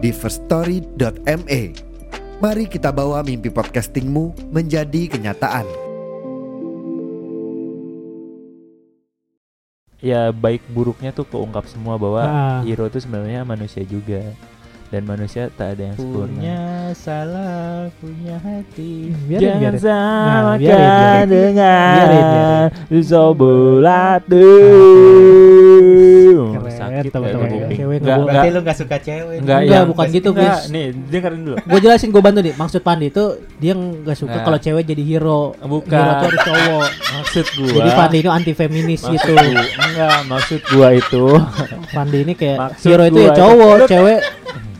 di firststory.me. Mari kita bawa mimpi podcastingmu menjadi kenyataan. ya baik buruknya tuh keungkap semua bahwa Ah. hero itu sebenarnya manusia juga dan manusia tak ada yang sempurna. Punya salah, punya hati. Biarin, Jangan biarin. samakan Nah, biarin, biarin. dengan Biarin, biarin. Sobolatu. Keren, Sakit teman-teman. ya di kuping. Cewek Enggak, enggak, Berarti lu gak suka cewek. enggak, Enggak, bukan gitu, enggak. guys. Nih, dengerin dulu. Gue jelasin gue bantu nih. Maksud Pandi itu dia nggak suka Nah. kalau cewek jadi hero. Bukan. Hero tuh harus cowok. Maksud gua. Jadi Pandi itu anti feminis maksud gitu. gua- enggak, maksud gua itu Pandi ini kayak Maksud hero itu ya itu- cowok, cewek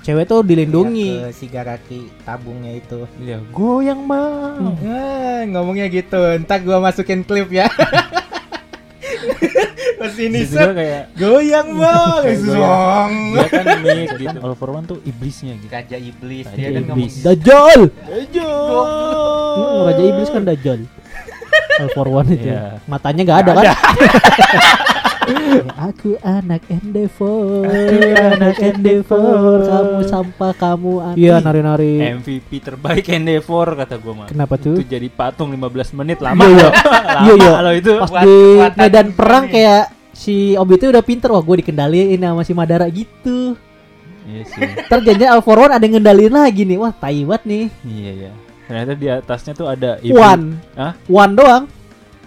cewek tuh dilindungi. Ke Sigaraki tabungnya itu. ya goyang mah. Ah, ngomongnya gitu. Ntar gua masukin klip ya. Pas ini kayak goyang bang, Kayak zong. dia kan mic gitu. All for one tuh iblisnya gitu. Raja iblis Raja dia kan iblis. Dajjal. Goblok. Hmm, Raja iblis kan Dajjal. All for one itu. Iya. Matanya nggak ada kan? Aku anak Endeavor. anak Endeavor. Kamu sampah, kamu aneh. Iya, nari-nari. MVP terbaik Endeavor kata gue mah. Kenapa tuh? Itu jadi patung 15 menit lama. Iya, iya. lama Iya, iya. Kalau itu Pas di medan perang nih. kayak si Obi itu udah pinter wah gue dikendaliin sama si Madara gitu. Iya sih. For One ada yang ngendaliin lagi nih. Wah, tai banget nih. iya iya. Ternyata di atasnya tuh ada ibu. One. Hah? One doang.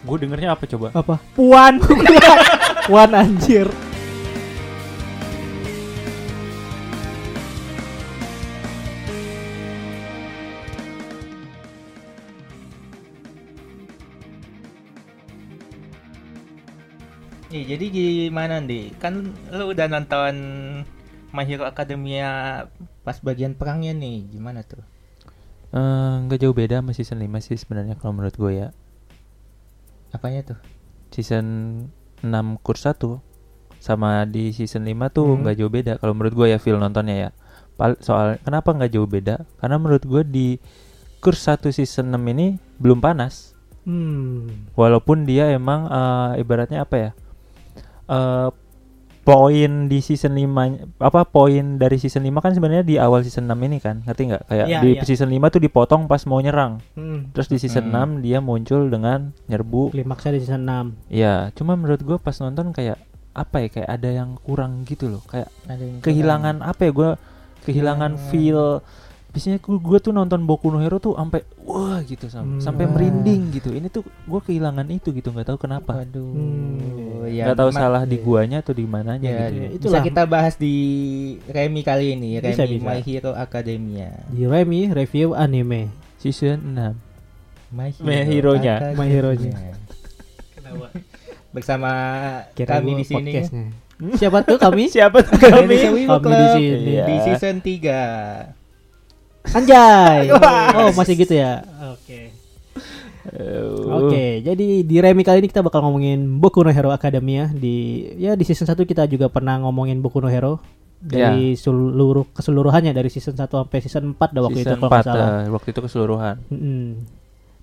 Gue dengernya apa coba? Apa? Puan. One anjir. Ih, jadi gimana nih? Kan lu udah nonton My Hero Academia pas bagian perangnya nih. Gimana tuh? Eh, nggak jauh beda sama season 5 sih sebenarnya kalau menurut gue ya. Apanya tuh? Season 6 kurs 1 sama di season 5 tuh Hmm. nggak jauh beda kalau menurut gue ya feel nontonnya ya. Pal- soal kenapa nggak jauh beda? Karena menurut gue di kurs 1 season 6 ini belum panas. Hmm. walaupun dia emang eh, ibaratnya apa ya eh poin di season 5 apa poin dari season 5 kan sebenarnya di awal season 6 ini kan ngerti nggak kayak Iya, di iya. season 5 tuh dipotong pas mau nyerang Hmm. terus di season Hmm. 6 dia muncul dengan nyerbu Klimaksnya di season 6. ya cuma menurut gue pas nonton kayak apa ya kayak ada yang kurang gitu loh kayak Ada yang kehilangan apa ya gue kehilangan Hmm. feel biasanya gue tuh nonton Boku no Hero tuh sampai wah gitu sam- Hmm. sampai merinding gitu ini tuh gue kehilangan itu gitu nggak tahu kenapa Waduh. Hmm. ya, nggak tahu salah di iya. guanya atau di mananya Ya, gitu ya. itu- bisa Itulah. kita bahas di Remi kali ini, Remi Bisa, bisa. My Hero Academia. Di Remy review anime. season 6 My My hero-nya. Academia. My hero-nya. Bersama Kira kami di sini podcastnya. Siapa tuh kami? siapa tuh kami Kami di sini. Iya. di season 3. Anjay. Oh, masih gitu ya. Oke. Uh, Oke, jadi di Remi kali ini kita bakal ngomongin Boku no Hero Academia di ya di season 1 kita juga pernah ngomongin Boku no Hero dari seluruh keseluruhannya dari season 1 sampai season 4 dah waktu itu season kalau nggak 4 salah. eh, waktu itu keseluruhan Mm-mm.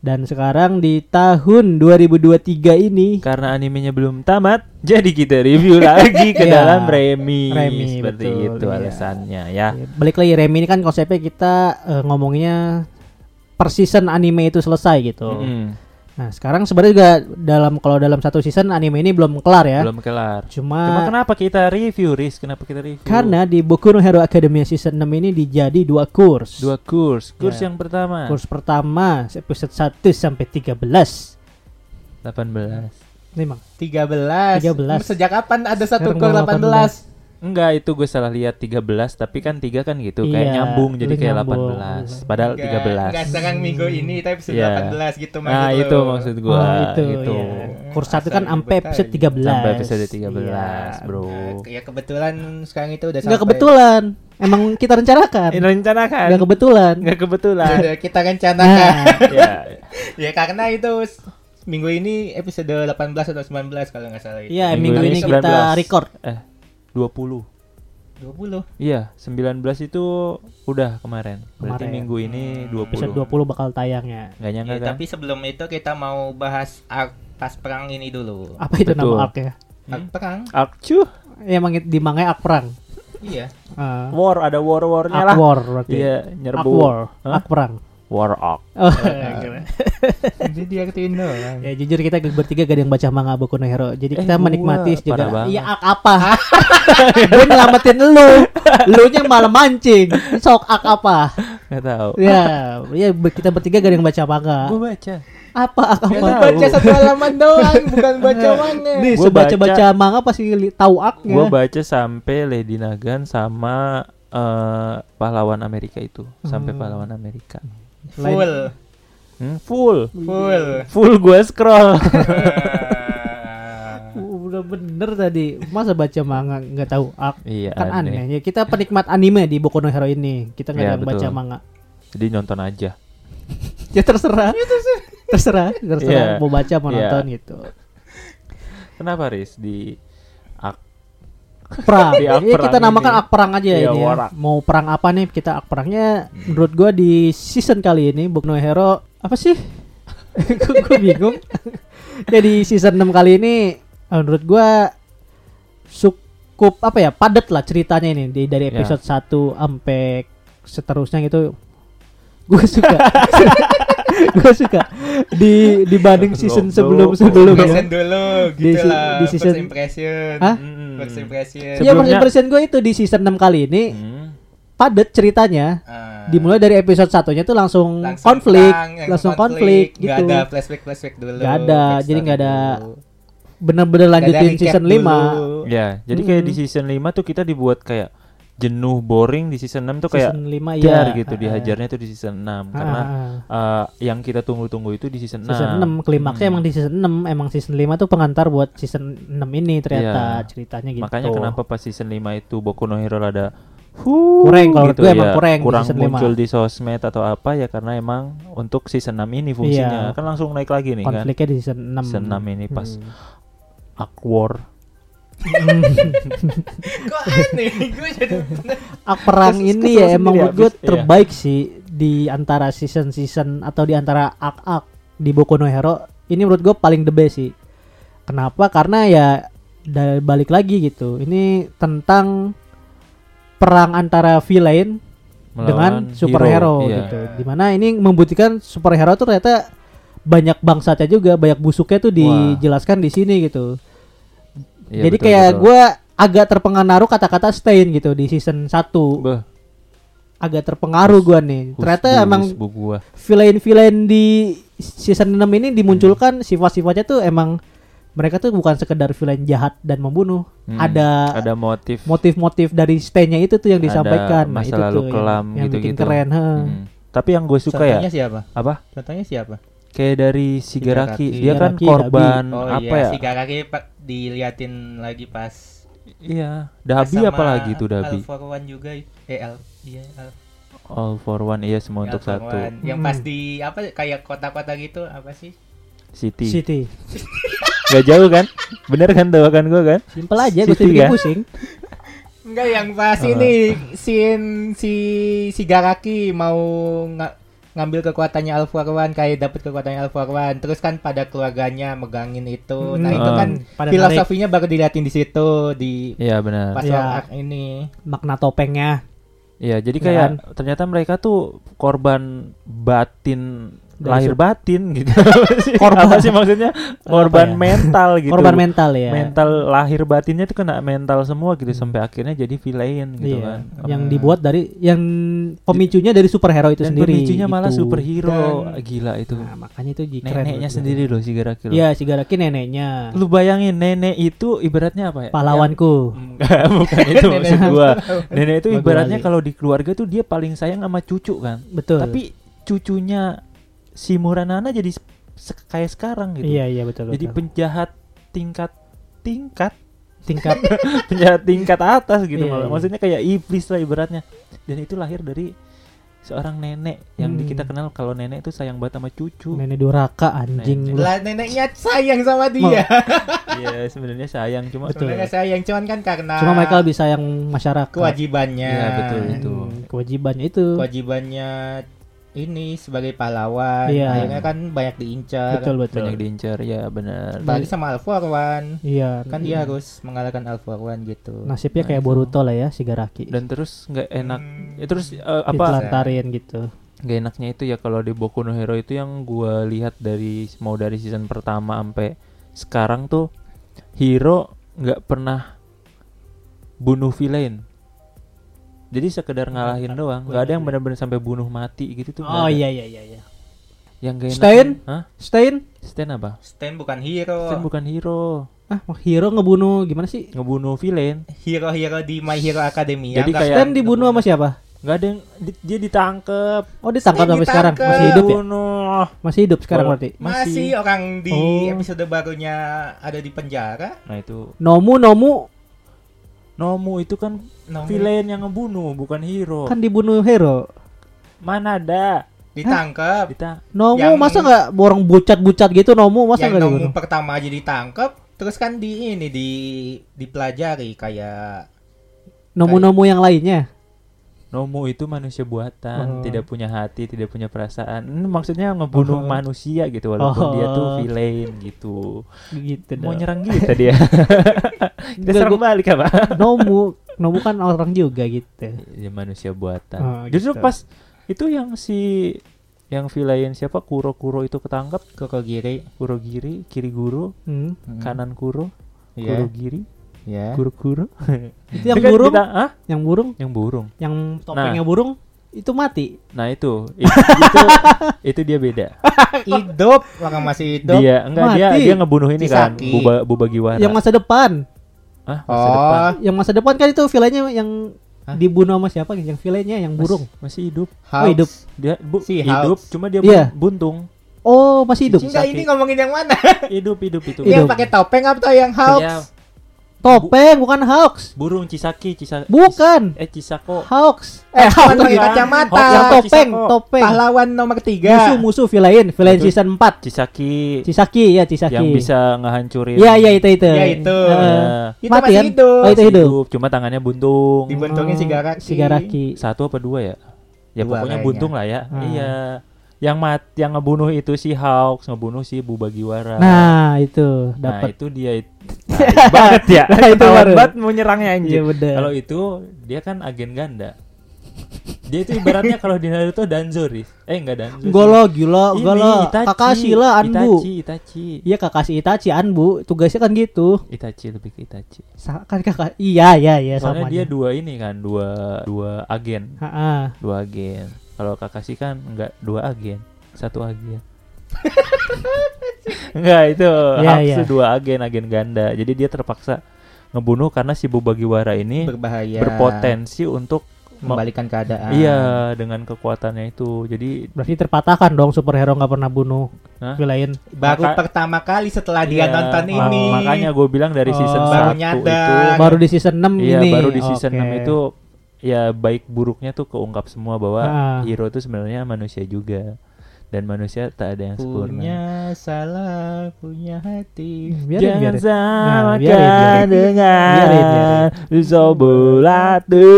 Dan sekarang di tahun 2023 ini karena animenya belum tamat jadi kita review lagi ke Ya, dalam Remi, Remi, seperti betul, itu iya. alasannya ya balik lagi Remi ini kan konsepnya kita eh, ngomonginnya per season anime itu selesai gitu. Mm-mm. Nah, sekarang sebenarnya juga dalam kalau dalam satu season anime ini belum kelar ya. belum kelar Cuma, cuma kenapa kita review Riz kenapa kita review karena di Boku no Hero Academia season 6 ini dijadi dua kurs. dua kurs kurs Ya. yang pertama Kurs pertama episode 1 sampai 13. 18 Memang. 13. 13. Sejak kapan ada satu gol mau 18? Enggak, itu gue salah lihat 13, tapi kan tiga kan gitu, Iya, kayak nyambung jadi kayak nyambung. 18. Padahal Enggak, 13. Enggak sekarang minggu ini tapi episode Iya. 18 gitu maksud Nah, itu maksud gua oh, itu gitu. iya. Kurs 1 kan sampai episode aja. 13. Sampai episode 13, Iya. Bro. Ya kebetulan sekarang itu udah Enggak sampai kebetulan. emang kita rencanakan. Ini rencanakan. Gak kebetulan. Nggak kebetulan. Sudah kita rencanakan. Nah, ya. ya karena itu minggu ini episode 18 atau 19 kalau nggak salah itu. iya Minggu minggu, ini ini kita 19. record. Eh, 20. 20. Iya, 19 itu udah kemarin. Berarti Kemarin. minggu ini Hmm. 20. Episode 20 bakal tayang ya. Nggak nyangka Ya, kan? tapi sebelum itu kita mau bahas arc pas perang ini dulu. Apa itu Betul. nama arc ya? Arc perang? Akcu. Ya, emang di manga arc perang. Iya. Uh, War, ada war-warnya arc lah. war berarti. Iya, Arc nyerbu. war, Hah? arc perang. War arc. Oh, Jadi diartiin doang. ya jujur kita bertiga gak ada yang baca manga Boku no Hero. Jadi Eh, kita menikmati banget. Iya apa? Gue nyelamatin lu. Lu nya malah mancing. Sok arc apa? Nggak tahu. Ya, ya kita bertiga gak ada yang baca manga. Gue baca. Apa Nggak apa? tahu. Baca satu halaman doang, bukan baca manga. Nih, Gua sebaca baca baca- manga pasti tahu arc-nya. Gue baca sampai Lady Nagan sama eh, pahlawan Amerika itu, sampai Hmm. pahlawan Amerika. Full. Hmm, full. Full. Full gue scroll. Uh, Udah bener tadi. Masa baca manga nggak tahu arc? iya, Kan aneh. aneh. Ya, kita penikmat anime di Boku no Hero ini. Kita nggak ada yang baca manga. Jadi nonton aja. Ya terserah. terserah. Terserah Iya. mau baca mau Iya. nonton gitu. Kenapa Riz di Perang. Di arc Iya, kita namakan ini. arc perang aja Iya, ini. Ya. Mau perang apa nih? Kita arc perangnya menurut gua di season kali ini Boku no Hero apa sih? gue bingung. Jadi season 6 kali ini menurut gua cukup apa ya? Padat lah ceritanya ini di dari Ya. episode 1 sampai seterusnya gitu. Gue suka. gue suka di dibanding season sebelum sebelumnya. Impression dulu, Di gitu si- lah. di season- First impression. Hah? Hmm. First impression. Ya first impression gue itu di season 6 kali ini Hmm. padat ceritanya. Ah. Dimulai dari episode satunya tuh langsung, Langsung konflik, langsung konflik, Nggak gitu. ada flashback flashback dulu. Nggak ada, jadi nggak ada. Bener-bener lanjutin season dulu. 5 Ya, jadi kayak di Mm-mm. season 5 tuh kita dibuat kayak jenuh boring di season 6 tuh kayak Season 5 jar ya. gitu Ah, dihajarnya tuh di season 6 ah, karena ah, ah. eh, yang kita tunggu-tunggu itu di season 6. season 6 klimaksnya Hmm. emang di season 6 emang season 5 tuh pengantar buat season 6 ini ternyata Iya. ceritanya gitu. Makanya kenapa pas season 5 itu Boku no Hero ada huh, Kurang, kalau gitu gue emang ya, kurang di kurang season lima. muncul di sosmed atau apa ya karena emang untuk season 6 ini fungsinya Iya. kan langsung naik lagi nih kan. konfliknya di season 6. Season 6 ini pas Hmm. Aquar. Kok aneh? Gue jadi Kes- ini ya emang gue habis, iya. terbaik sih di antara season-season atau di antara arc-arc di Boku no Hero. Ini menurut gue paling the best sih. Kenapa? Karena ya da- balik lagi gitu. Ini tentang perang antara villain dengan melawan superhero hero, iya. gitu. Di mana ini membuktikan superhero tuh ternyata banyak bangsatnya juga, banyak busuknya tuh dijelaskan di sini gitu. Iya, Jadi betul, kayak betul. gue agak terpengaruh kata-kata Stain gitu di season 1 Beh, agak terpengaruh gua nih. Ternyata husbu- emang villain-villain di season 6 ini dimunculkan sifat-sifatnya tuh emang mereka tuh bukan sekedar villain jahat dan membunuh. Hmm, Ada ada motif motif-motif dari Stain-nya itu tuh yang disampaikan. masa itu lalu tuh yang- kelam yang, bikin gitu-gitu. keren. Hmm. Tapi yang gue suka ya Contohnya siapa? apa? Contohnya siapa? Kayak dari Shigaraki, Shigaraki. dia kan Shigaraki, korban Oh apa iya, ya? si Garaki pak diliatin lagi pas Iya, Dabi sama apa lagi tuh Dabi? All for One juga. Eh iya Al, All for one, iya semua untuk All satu. One. Yang Hmm. pas di apa kayak kota-kota gitu apa sih? City. City. Gak jauh kan? Bener kan tebakan gue kan? Simpel aja gue kan? pusing. Enggak yang pas Apa? ini scene si si Garaki mau nga- ngambil kekuatannya One kayak dapet kekuatannya One terus kan pada keluarganya megangin itu nah Hmm. itu kan Pada filosofinya baru diliatin di situ di Iya benar. pas arc ini makna topengnya. Iya, jadi Ya kayak kan? ternyata mereka tuh korban batin lahir batin gitu. Korban. Apa sih maksudnya? Korban ya? mental gitu. Korban mental ya. Mental lahir batinnya tuh kena mental semua gitu sampai akhirnya jadi villain gitu Iya, kan. yang Hmm. dibuat dari yang pemicunya dari superhero itu Dan sendiri. pemicunya malah gitu. superhero. Dan- Gila itu. Nah, makanya itu keren Neneknya menurut sendiri loh si Garaki. Iya, si Garaki neneknya. Lu bayangin nenek itu ibaratnya apa ya? Pahlawanku. Bukan itu maksud Nenek. gua. Nenek itu ibaratnya kalau di keluarga tuh dia paling sayang sama cucu kan. Betul. Tapi cucunya si Muranana jadi se- kayak sekarang gitu. Iya, iya betul. Jadi betul. penjahat tingkat tingkat tingkat penjahat tingkat atas gitu Iya, malah. iya. maksudnya kayak iblis lah ibaratnya dan itu lahir dari seorang nenek yang Hmm. kita kenal kalau nenek itu sayang banget sama cucu nenek duraka anjing lu. Lah neneknya sayang sama dia. Iya sebenarnya sayang cuma Betul. Sebenarnya sayang cuman kan karena Cuma Michael bisa yang masyarakat. kewajibannya. Iya, betul, itu. Hmm, kewajibannya itu. Kewajibannya ini sebagai pahlawan. Iya. Akhirnya kan banyak diincar. Betul betul. banyak diincar ya benar Apalagi sama Al Forwan. Iya. Kan dia harus mengalahkan Al Forwan gitu. nasibnya Nah, kayak itu. Boruto lah ya si Garaki. dan terus nggak enak Hmm. ya, terus eh, apa Ditelantarin gitu. nggak enaknya itu ya kalau di Boku no Hero itu yang gua lihat dari mau dari season pertama sampai sekarang tuh hero nggak pernah bunuh villain jadi sekedar ngalahin doang nggak ada yang benar-benar sampai bunuh mati gitu tuh nggak Oh ada. iya iya iya iya. yang gak enak Stain? Hah? Stain? Stain apa? Stan bukan hero. Stain bukan hero Ah, hero ngebunuh gimana sih? ngebunuh villain Hero-hero di My Hero Academia. Jadi Nggak- kayak- Stain dibunuh sama siapa? nggak ada yang di- dia ditangkep Oh, ditangkap Stain sampai sekarang. ditangkap. Masih hidup ya? Bunuh. Masih hidup sekarang berarti. masih, Masih. orang di Oh. episode barunya ada di penjara. nah itu Nomu Nomu Nomu itu kan Nomu villain yang ngebunuh bukan hero kan dibunuh hero. mana ada ditangkap. kita Nomu Yang- masa nggak borong bucat-bucat gitu Nomu masa nggak Nomu dibunuh? pertama aja ditangkap, terus kan di ini di dipelajari kayak Nomu-nomu yang lainnya. Nomu itu manusia buatan, Oh. tidak punya hati, tidak punya perasaan. Maksudnya ngebunuh Oh. manusia gitu walaupun dia tuh Oh. villain gitu. Gitu Mau dong. nyerang kita dia. kita serang gua- balik apa? Nomu, Nomu kan orang juga gitu. ya manusia buatan. Oh, Justru gitu. pas itu yang si yang villain siapa Kuro Kuro itu ketangkap Kokogiri. Kuro Giri kiri guru Hmm. Hmm. kanan Kuro Iya. Kuro Giri Ya. Kuro Itu yang kan burung, kita- Hah? yang burung, yang burung yang topengnya burung itu mati. nah itu itu itu, itu dia beda hidup, orang masih hidup. dia enggak dia Mati. dia ngebunuh ini kan Kisaki. buba buba giwara Yang masa depan. Hah? masa Oh, depan Yang masa depan kan itu villainnya yang Hah? dibunuh sama siapa? Yang villainnya yang Mas- burung. masih hidup Oh, hidup. dia bu, Si hidup Hulk. cuma dia bun- buntung Oh, masih hidup. Enggak ini ngomongin yang mana? hidup hidup itu Hidup. yang pakai topeng atau yang Hulk? Topeng bukan Hawks. burung Cisaki Cisa Bukan. eh Cisako Hawks. Eh, Hawks pakai lagi. kacamata. Hulk Yang topeng, Cisako. topeng. Pahlawan nomor tiga. Musuh-musuh villain, villain Itu- season 4. Cisaki Cisaki ya, Cisaki. yang bisa ngehancurin Iya, iya itu itu. Iya, itu. Eh, Ya, Itu Mati masih kan? hidup. Oh, itu hidup. hidup cuma tangannya buntung Dibuntungin si Garaki. Si Garaki. satu apa dua ya ya Dua pokoknya kayaknya. buntung lah ya Hmm. iya yang mat yang ngebunuh itu si Hawks ngebunuh si Bubagiwara Nah, itu Nah, dapat. itu dia it- Nah, banget ya Nah, itu baru. banget mau nyerangnya Iya anjir benar. kalau itu dia kan agen ganda dia itu ibaratnya kalau di Naruto Danzo Riz. eh enggak Danzo sih. Enggak lah, gila. Itachi. Kakashi lah Anbu. Itachi Itachi Iya Kakashi Itachi Anbu, tugasnya kan gitu. Itachi lebih ke Itachi Sa- kan kakak iya iya iya soalnya dia dua ini kan dua dua agen Heeh. dua agen kalau Kakashi kan enggak dua agen satu agen enggak itu Hawks iya. tuh dua agen agen ganda jadi dia terpaksa ngebunuh karena si Bubagiwara ini berbahaya. berpotensi untuk me- membalikan keadaan. iya dengan kekuatannya itu jadi Berarti terpatahkan dong superhero nggak pernah bunuh Hah? villain. Baru Maka- pertama kali setelah dia Iya, nonton ma- ini. makanya gue bilang dari Oh. season Baru 1 nyadar. itu Baru di season 6 iya ini. baru di season Oke. 6 itu ya baik buruknya tuh keungkap semua bahwa Ah. hero itu sebenarnya manusia juga dan manusia tak ada yang sempurna punya salah, punya hati. Biarin, Jangan biarin. samakan Nah, biarin, biarin. dengan Biarin, biarin. Sobolatu.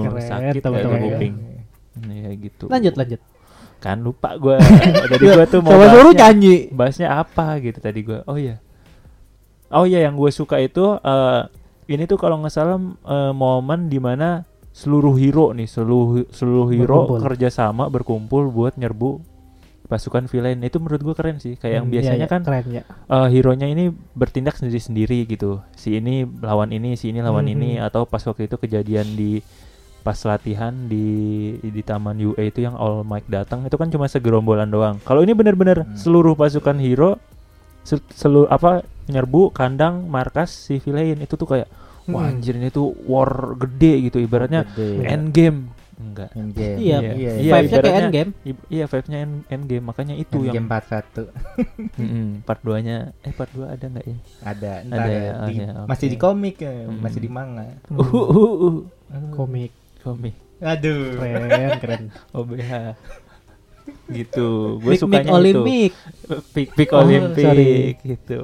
Keren, Sakit teman-teman. ya kuping. Iya gitu. Lanjut lanjut. Kan lupa gua. tadi gua tuh mau Coba suruh bahasnya, nyanyi. bahasnya apa gitu tadi gua. Oh iya. Oh iya yang gue suka itu eh ini tuh kalau nggak salah eh, momen di mana seluruh hero nih seluruh seluruh hero Berkumpul. kerjasama berkumpul buat nyerbu pasukan villain itu menurut gua keren sih kayak yang Hmm, biasanya iya, iya, kan keren ya. eh hero-nya ini bertindak sendiri-sendiri gitu. Si ini lawan ini, si ini lawan Mhm. ini atau pas waktu itu kejadian di pas latihan di di taman UA itu yang All Might datang itu kan cuma segerombolan doang. Kalau ini bener-bener Hmm. seluruh pasukan hero sel- seluruh apa nyerbu kandang markas si villain itu tuh kayak wah Hmm. anjir ini tuh war gede gitu ibaratnya Gede. endgame Enggak. Endgame. Iya, iya. Iya, Five-nya kayak ibaratnya- endgame. I- iya, five-nya end, endgame, makanya itu Endgame yang part 1 Mm-mm, part 2-nya eh part 2 ada nggak ya? ada ntar Ada ya, oh di- ya, masih oke. di komik ya, Hmm. masih di manga. Hmm, Uh, uh, uh, uh. komik komik Aduh. keren keren. OBH. gitu. Gue sukanya Olimpik. itu. Pik Pik Oh, Olimpik sorry. gitu.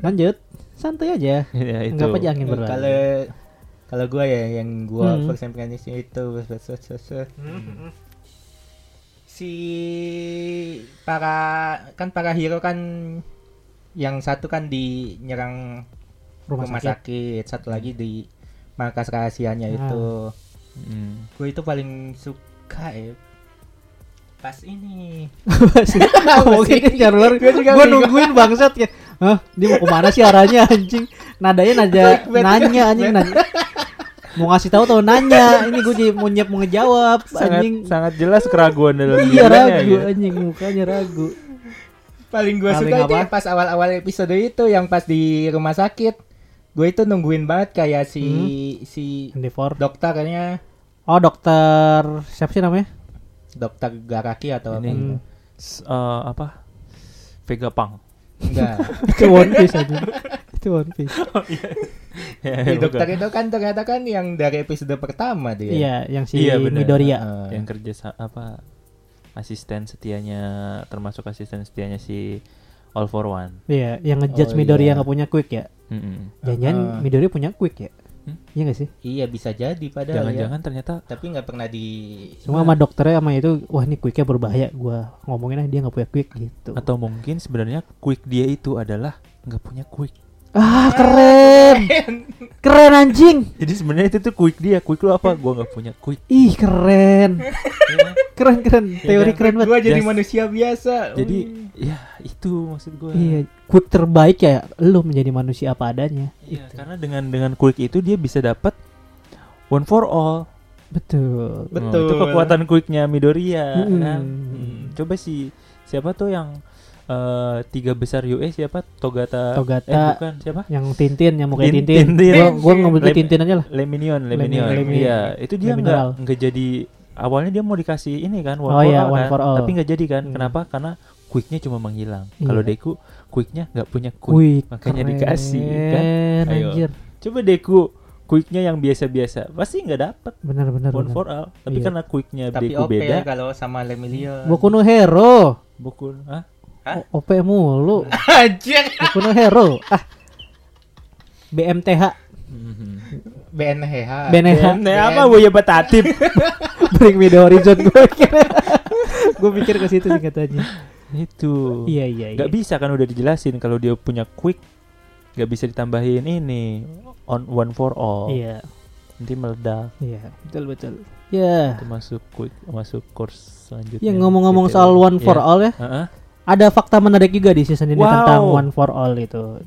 Lanjut. Santai aja. ya itu. Enggak aja angin berlalu. Kalau kalau gua ya yang gua Hmm. first impression itu si para kan para hero kan yang satu kan di nyerang Rumah, rumah, sakit. sakit. satu lagi di markas rahasianya Ah. itu. Mm. Gue itu paling suka ya pas ini. Gua juga Gue nungguin bangsat ya. Hah, dia mau ke mana sih arahnya anjing? Nadanya nada Clickbait, nanya anjing nanya. Mau ngasih tahu tahu nanya. Ini gue jadi mau nyiap mau ngejawab Sangat anjing. sangat jelas keraguan dalam Iya ragu gitu. anjing mukanya ragu. Paling gue Paling suka itu apa? yang pas awal-awal episode itu yang pas di rumah sakit. Gue itu nungguin banget kayak si Hmm. si Endeavor. dokternya Oh dokter siapa sih namanya? dokter Garaki atau apa Ini. gitu. S- eh, apa? Vega Pang. Enggak. Itu One Piece aja. Itu One Piece. Ya, Si bukan. dokter itu kan ternyata kan yang dari episode pertama dia. Iya, yang si Iya, bener. Midoriya. Heeh. yang kerja sa- apa asisten setianya termasuk asisten setianya si All for One. Iya, yang ngejudge Oh, Midoriya iya. nggak punya quick ya. Mm-mm. Jangan-jangan Heeh. Midoriya punya quick ya? Hmm? Iya gak sih? Iya bisa jadi padahal ya. Jangan-jangan ternyata Tapi nggak pernah di. Cuma sama dokternya sama itu, wah ini quicknya berbahaya. Gua ngomongin ah dia nggak punya quick gitu. atau mungkin sebenarnya quick dia itu adalah nggak punya quick. Ah keren, keren anjing. Jadi sebenarnya itu tuh quick dia. Quick lu apa? Gua nggak punya quick. Ih keren, keren keren. Teori kan? keren banget. Gua jadi manusia biasa. Jadi Hmm. ya itu maksud gua. Iya, quick terbaik ya. Lu menjadi manusia apa adanya. Iya, karena dengan dengan quick itu dia bisa dapat one for all. Betul. Oh, Betul. itu kekuatan quicknya Midoriya kan. Hmm, Coba sih siapa tuh yang eh, tiga besar US siapa? Togata. Togata. Eh bukan siapa? Yang Tintin, yang mukanya Tin- Tintin. Tintin. Gua gua ngambil Lem- Tintin aja lah. Leminion, Leminion. Lemi- Iya, itu dia nggak nggak jadi awalnya dia mau dikasih ini kan one Oh for iya, all one kan, for all. tapi nggak jadi kan. Hmm. Kenapa? Karena quicknya cuma menghilang. Iya. Kalau Deku quicknya nggak punya quick. Quick. makanya keren, dikasih, kan? Ayo. Anjir. Coba Deku quicknya yang biasa-biasa pasti nggak dapat Benar benar. one benar. for all. Tapi Iya. karena quicknya Tapi Deku OP beda. ya kalau sama Lemillion. Boku no Hero. Buku, ah? Hah? OP mulu. Anjir. Boku no Hero. Ah. BMTH. Mhm. BNH. BNH. BMT apa gue ya betatif? Bring me the horizon gue gue pikir ke situ sih katanya. itu. Iya iya iya. Gak bisa kan udah dijelasin kalau dia punya quick gak bisa ditambahin ini on one for all. Iya. Nanti meledak. Iya, betul betul. Ya. Itu masuk quick masuk course selanjutnya. Ya ngomong-ngomong Gitu. soal one for Iya. all ya, Heeh. Ada fakta menarik juga di season ini Wow. tentang one for all itu.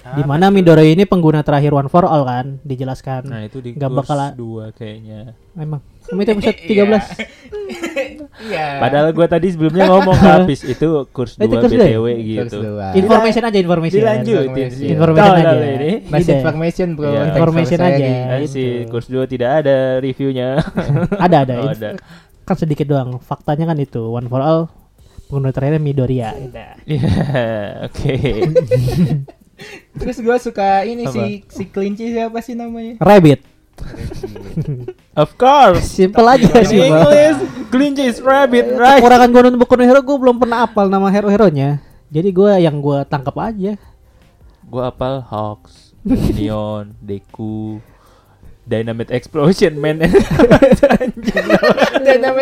Ah, Di mana Midoriya ini pengguna terakhir one for all kan, dijelaskan. Nah, itu di course bakal- 2 kayaknya. Emang. Sama itu episode 13. Iya. Padahal gua tadi sebelumnya ngomong ke habis itu itu 2 course dua ya? BTW gitu. dua. information aja information. Dilanjutin Information. aja. ini. Iya. information bro. Iya. Information aja. Ah, Gitu. course 2 tidak ada reviewnya. ada ada. Oh, ada. Kan sedikit doang. Faktanya kan itu one for all pengguna terakhirnya Midoriya. Gitu. Iya, oke. Terus gua suka ini Apa? si si kelinci siapa sih namanya? Rabbit. Of course. Simple aja sih, Bang. English, kelinci is rabbit, right? Kekurangan gue nonton Boku no Hero gue belum pernah apal nama hero-heronya. Jadi gue yang gue tangkap aja. Gua apal Hawks, Neon, Deku, Dynamite Explosion, man. Dynamite nama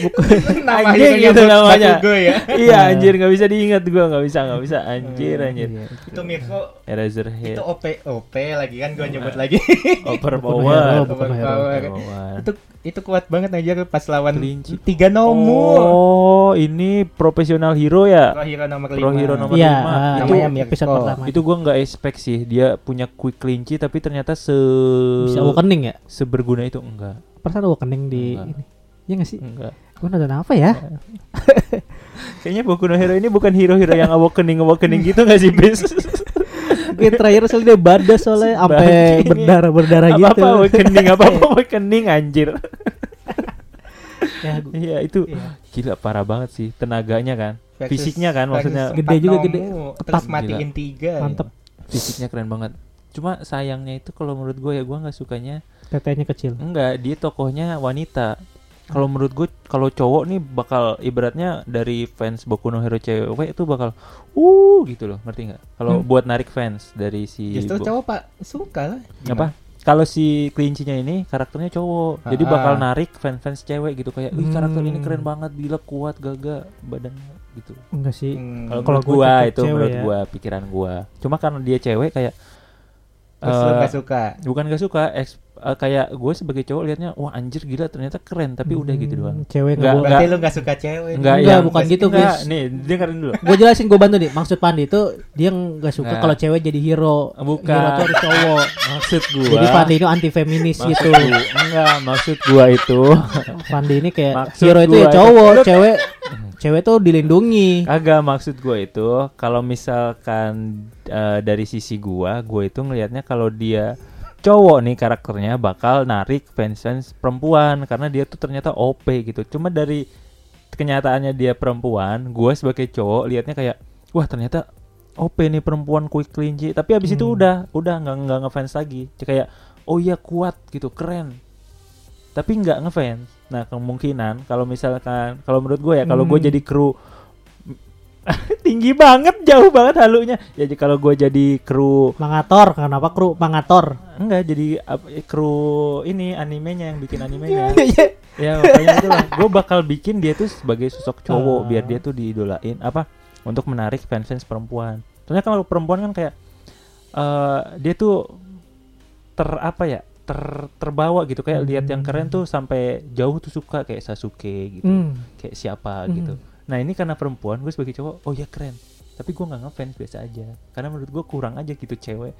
Anjing gitu namanya. Bakugo ya. iya, anjir nggak bisa diingat gua, nggak bisa, nggak bisa. Anjir, anjir. Itu Mirko Eraserhead, itu OP OP lagi kan gua nyebut lagi. Overpower. Overpower. itu itu kuat banget aja pas lawan Kelinci. tiga nomor. Oh, ini profesional hero ya? Pro hero nomor Pro lima. hero nomor Iya, lima. ah, Itu Mirko. pertama. itu gua nggak expect sih dia punya quick kelinci tapi ternyata se bisa awakening ya? seberguna itu enggak Perasaan awakening di Enggak. ini. Iya gak sih? enggak Gue nonton apa ya? kayaknya Boku no Hero ini bukan hero-hero yang awakening awakening gitu nggak sih bis Yang terakhir soalnya dia badas soalnya sampai berdarah berdarah apa gitu. apa awakening apa apa awakening anjir Ya, gua- iya itu Iya. gila parah banget sih tenaganya kan Versus- fisiknya kan maksudnya Gede juga, gede. Ketat. Terus matiin Gila. tiga. ya. Mantep. fisiknya keren banget cuma sayangnya itu kalau menurut gue ya gue nggak sukanya Tetenya kecil. enggak dia tokohnya wanita kalau menurut gue kalau cowok nih bakal ibaratnya dari fans Boku no Hero cewek itu bakal uh gitu loh ngerti nggak kalau Hmm. buat narik fans dari si Justru Bo- cowok pak suka lah. apa kalau si kelincinya ini karakternya cowok jadi Ah. bakal narik fans-fans cewek gitu kayak wih karakter ini Hmm. keren banget gila kuat gagah badannya gitu Enggak sih. Hmm. kalau gua itu cewek menurut ya. gua pikiran gua cuma karena dia cewek kayak Terus lu eh, gak suka. bukan gak suka eks- eh, kayak gue sebagai cowok liatnya wah anjir gila ternyata keren tapi udah gitu Hmm, doang Cewek Nggak, enggak Berarti lu gak suka cewek. Enggak, Enggak, yang- bukan gitu, enggak, guys. nih dengerin dulu Gue jelasin gue bantu nih. Maksud Pandi itu dia nggak suka Nah. kalau cewek jadi hero. Bukan. Hero tuh harus cowok. maksud gua Jadi Pandi itu anti feminis maksud gitu. gua- enggak maksud gua itu Pandi ini kayak Maksud hero itu gua ya itu- cowok, cewek cewek tuh dilindungi. Kagak maksud gue itu kalau misalkan eh, dari sisi gua, gue itu ngelihatnya kalau dia cowok nih karakternya bakal narik fans-fans perempuan karena dia tuh ternyata OP gitu. Cuma dari kenyataannya dia perempuan, gue sebagai cowok lihatnya kayak wah ternyata OP nih perempuan quick kelinci. Tapi abis itu Hmm. udah udah nggak nggak ngefans lagi. Kayak oh iya kuat gitu keren. Tapi nggak ngefans. Nah kemungkinan kalau misalkan kalau menurut gue ya kalau gue Hmm. jadi kru tinggi banget jauh banget halunya jadi kalau gue jadi kru Mangator, kenapa kru Mangator? enggak jadi ap- kru ini animenya yang bikin animenya Iya. ya makanya itu lah gue bakal bikin dia tuh sebagai sosok cowok Ah. biar dia tuh diidolain apa untuk menarik fans fans perempuan soalnya kalau perempuan kan kayak eh dia tuh ter apa ya ter terbawa gitu kayak lihat yang keren tuh sampai jauh tuh suka kayak Sasuke gitu Hmm. kayak siapa Hmm. gitu. Nah ini karena perempuan gue sebagai cowok, oh ya keren. Tapi gue nggak ngefans biasa aja. Karena menurut gue kurang aja gitu cewek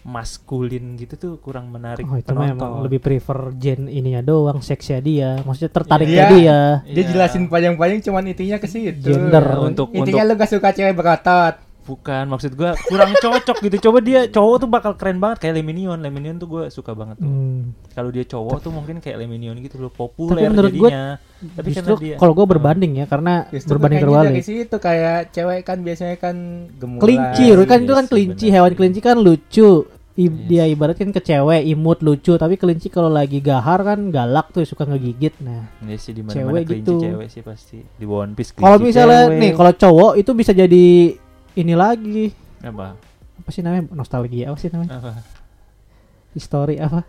maskulin gitu tuh kurang menarik Oh itu penonton. emang lebih prefer gen ininya doang, seksnya dia. Maksudnya tertariknya Iya. dia. Dia Iya. jelasin panjang-panjang cuman intinya ke situ. Gender. Ya, untuk Intinya untuk lu gak suka cewek berotot. Bukan maksud gue kurang cocok gitu. Coba dia cowok tuh bakal keren banget kayak Leminion. Leminion tuh gue suka banget tuh. Hmm. Kalau dia cowok tuh mungkin kayak Leminion gitu loh populer Tapi menurut gue jadinya. Tapi Justru dia kalau gue berbanding ya karena Justru berbanding kayaknya dari terbalik. situ kayak cewek kan biasanya kan gemulan. Kelinci, Iya kan itu kan sih, kelinci, hewan sih. kelinci kan lucu. I- Iya dia ibaratkan ke cewek imut lucu, tapi kelinci kalau lagi gahar kan galak tuh suka ngegigit. Nah, Ya sih di mana Cewek kelinci gitu. cewek sih pasti di One Piece kalau misalnya cewek. nih kalau cowok itu bisa jadi ini lagi. Apa? apa sih namanya? Nostalgia apa sih namanya? Apa? history apa?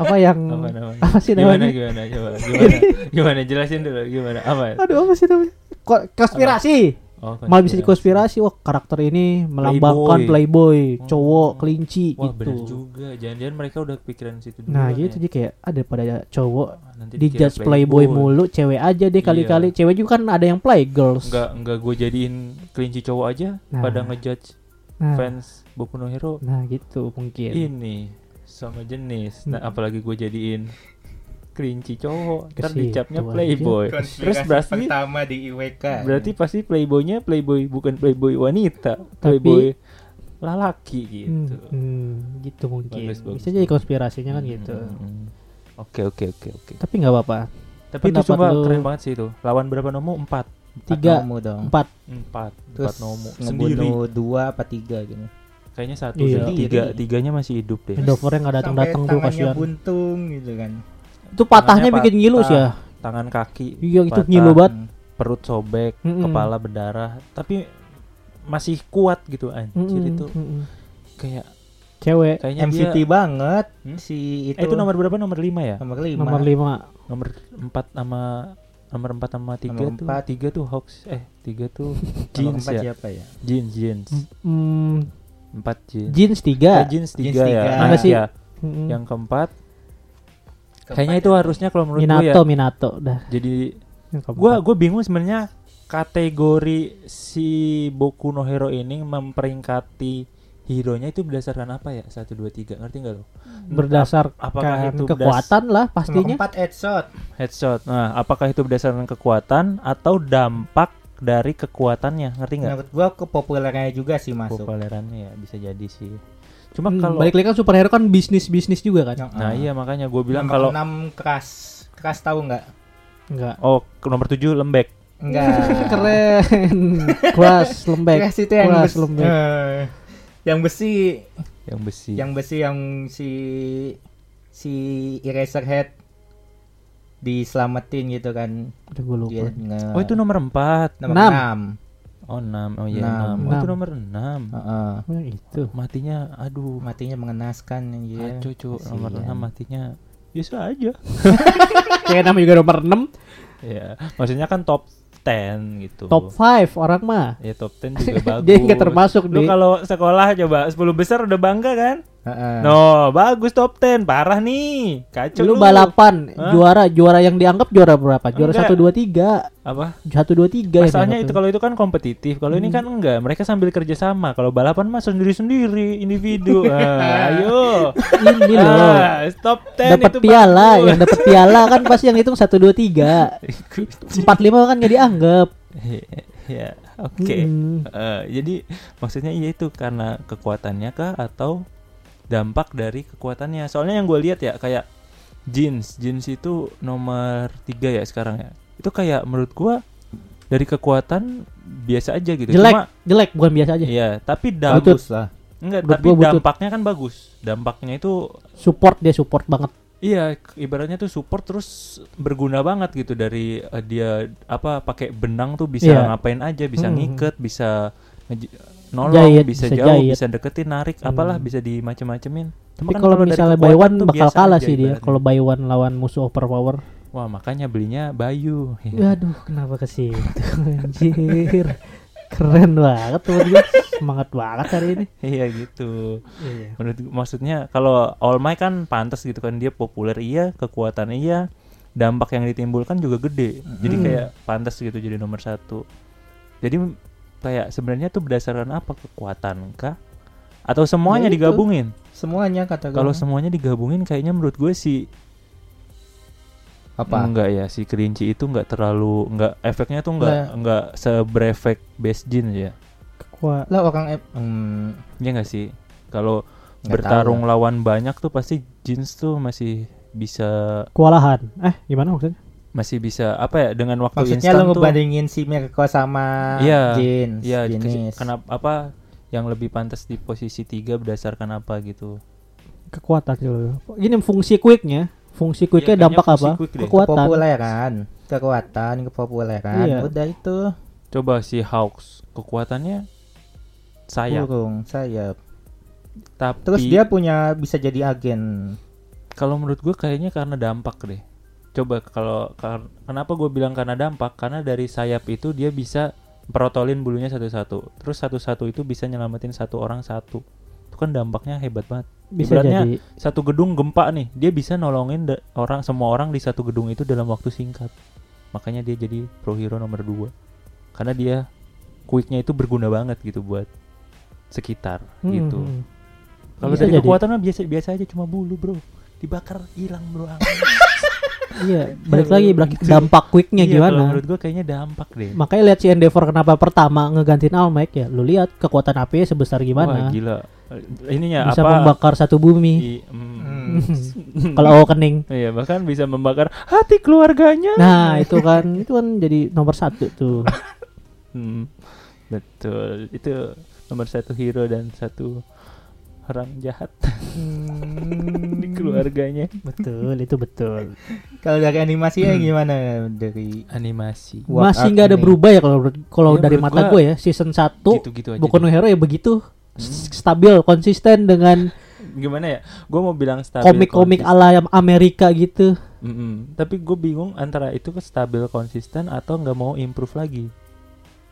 Apa? Yang apa namanya? apa sih gimana namanya? gimana coba gimana? Gimana? Jelasin dulu gimana? Apa? Aduh apa sih namanya? Ko- konspirasi oh, malah bisa dikonspirasi wah karakter ini melambangkan playboy, Hmm. cowok kelinci wah bener gitu juga. Jangan-jangan mereka udah pikiran situ dulu nah gitu jadi kayak ada pada cowok nanti di judge playboy. mulu cewek aja deh Iya. kali-kali. Cewek juga kan ada yang play girls. Enggak enggak gue jadiin kelinci cowok aja Nah. pada ngejudge nah, fans Boku no Hero. Nah gitu mungkin. Ini sama jenis. Nah Hmm. apalagi gue jadiin kelinci cowok. Ntar dicapnya playboy. Terus berarti pertama di IWK. berarti pasti playboynya playboy bukan playboy wanita. Tapi- playboy lalaki Hmm, gitu. Hmm, gitu mungkin. Bagus, bagus, bisa jadi konspirasinya kan Hmm, gitu. hmm, hmm. oke oke oke oke. Tapi nggak apa-apa. Tapi itu cuma lu- keren banget sih itu. Lawan berapa nomu? Empat. Tiga dong. empat. Empat Terus empat nomu sendiri. dua apa tiga gitu. kayaknya satu Iya. tiga tiganya masih hidup deh. Endovernya nggak datang datang tuh kasihan. buntung gitu kan. Itu patahnya bikin ngilus patah, ya tangan kaki iya itu ngilu banget Hmm. perut sobek Mm-mm. kepala berdarah tapi masih kuat gitu anjir Mm-mm, itu mm-mm. kayak cewek kayaknya MVP dia banget Hmm? si itu. eh, itu nomor berapa nomor lima ya nomor lima. nomor lima nomor empat sama nomor empat sama tiga Nomor tuh empat. tiga tuh Hawks eh tiga tuh Nomor jeans empat ya siapa ya? jeans jeans hmm, empat jeans jeans Eh, tiga jeans Jeans tiga ya tiga. Nah, sih. ya. Mm-mm. yang keempat Keempat kayaknya itu harusnya kalau menurut gue Minato ya. Minato dah. Jadi gua gue bingung sebenarnya kategori si Boku no Hero ini memperingkati hero-nya itu berdasarkan apa ya? Satu dua tiga. Ngerti nggak lo berdasarkan apakah itu kekuatan lah pastinya. Empat headshot. headshot. Nah apakah itu berdasarkan kekuatan atau dampak dari kekuatannya, ngerti nggak? Menurut gua kepopulerannya juga sih masuk. Populerannya ya bisa jadi sih. Cuma Hmm, kalau balik lagi kan superhero kan bisnis bisnis juga kan Nah, ah. iya makanya gue bilang Nomor kalau 6 keras. Keras tahu nggak? enggak oh nomor 7 lembek. Enggak. keren keras lembek Keras itu yang besi. lembek. Eh, yang besi, Yang besi. yang besi yang si si Eraserhead diselamatin gitu kan. Udah gue lupa Dia nge- Oh itu nomor 4 nomor Enam. 6. Oh 6 Oh iya Enam. 6 Oh itu Enam. nomor 6 Heeh. Oh, yang itu? Matinya aduh. Matinya mengenaskan anjir. Kacau cu Nomor. 6 matinya Biasa aja. Kayak namanya juga nomor 6 Ya Maksudnya kan top 10 gitu. Top 5 orang mah. Ya top 10 juga bagus dia nggak termasuk Lu di kalau sekolah coba 10 besar udah bangga kan Heeh. No bagus top 10 Parah nih Kacau lu lu balapan Hah? juara juara yang dianggap juara berapa juara Enggak. satu dua tiga Apa satu dua tiga yang Masalahnya itu kalau itu kan kompetitif, kalau ini kan enggak. Mereka sambil kerja sama. Kalau balapan mah sendiri-sendiri, individu. Ah, ayo. ini loh Ah, top 10 dapat itu piala bagus. yang dapat piala kan pasti yang hitung satu dua tiga empat lima kan nggak dianggap ya, oke. Hmm. Eh, jadi maksudnya iya itu karena kekuatannya kah atau dampak dari kekuatannya? Soalnya yang gue lihat ya kayak jeans, jeans itu nomor tiga ya sekarang ya. Itu kayak menurut gua dari kekuatan biasa aja gitu. jelek Cuma jelek bukan biasa aja Iya, tapi. Bagus lah. enggak, tapi dampaknya kan bagus. Dampaknya itu support dia support banget iya, ibaratnya tuh support terus berguna banget gitu dari eh, dia apa pakai benang tuh bisa Iya. ngapain aja, bisa Hmm. ngiket, bisa nolong, Jahit, bisa, bisa jauh, jahit. bisa deketin, narik, Hmm. apalah bisa dimacem-macemin. tapi kan kalau misalnya by kekuatan one tuh bakal kalah sih dia kalau by one lawan musuh overpower Wah, makanya belinya Bayu. Iya. Waduh, kenapa ke situ? Anjir. Keren banget tuh dia. Semangat banget hari ini. Iya gitu. Iya. Menurut maksudnya kalau All Might kan pantas gitu kan dia populer iya, kekuatannya iya, dampak yang ditimbulkan juga gede. Jadi Hmm. kayak pantas gitu jadi nomor satu. Jadi kayak sebenarnya tuh berdasarkan apa kekuatan kah? Atau semuanya Ya digabungin? Semuanya kata. Kalau semuanya digabungin kayaknya menurut gue sih apa? enggak ya si kelinci itu enggak terlalu enggak efeknya tuh enggak Lah. enggak seberefek best jeans ya. Kekuat. Lah orang hmm, Iya enggak sih? Kalau bertarung tahu lawan banyak tuh pasti jeans tuh masih bisa Kewalahan. Eh, gimana maksudnya? Masih bisa apa ya dengan waktu Maksudnya instan tuh ngebandingin si Mirko sama Iya, jeans, Iya, jenis. kenapa apa yang lebih pantas di posisi tiga berdasarkan apa gitu? Kekuatan lo. Ini fungsi quicknya. Fungsi quicknya kayaknya dampak fungsi apa? quick deh. Kekuatan. Kepopuleran, kekuatan, kepopuleran. Iya. Udah itu Coba si Hawks kekuatannya sayap, burung, sayap. tapi Terus dia punya bisa jadi agen. kalau menurut gue kayaknya karena dampak deh. Coba kalau kenapa gue bilang karena dampak? Karena dari sayap itu dia bisa protolin bulunya satu-satu. Terus satu-satu itu bisa nyelamatin satu orang satu. Itu kan dampaknya hebat banget. Bisa Ibaratnya jadi. satu gedung gempa nih, dia bisa nolongin orang semua orang di satu gedung itu dalam waktu singkat. Makanya dia jadi pro hero nomor 2. Karena dia quicknya itu berguna banget gitu buat sekitar Hmm, gitu. hmm. Kalau dari kekuatan biasa biasa aja cuma bulu, Bro. Dibakar hilang, Bro. Iya, balik Iya, lagi balik gitu. dampak quicknya Iya, gimana? menurut gua kayaknya dampak deh. Makanya lihat si Endeavor kenapa pertama ngegantiin Might ya. Lu lihat kekuatan apinya sebesar Wah, gimana. gila. Ininya Bisa apa? membakar satu bumi. mm. Kalau awakening. Iya, bahkan bisa membakar hati keluarganya. Nah, itu kan itu kan jadi nomor satu tuh. Hmm, betul. Itu nomor satu hero dan satu orang jahat di keluarganya. betul, itu betul. Kalau dari animasinya Hmm. gimana dari Animasi. Masih nggak ada ini? berubah ya kalau kalau Iya, dari mata gua gue ya season 1 Gitu-gitu aja. Boku no deh. Hero ya begitu Hmm. Stabil konsisten dengan Gimana ya? Gue mau bilang stabil. komik-komik ala yang Amerika gitu. Mm-mm. Tapi gue bingung antara itu ke stabil konsisten atau nggak mau improve lagi.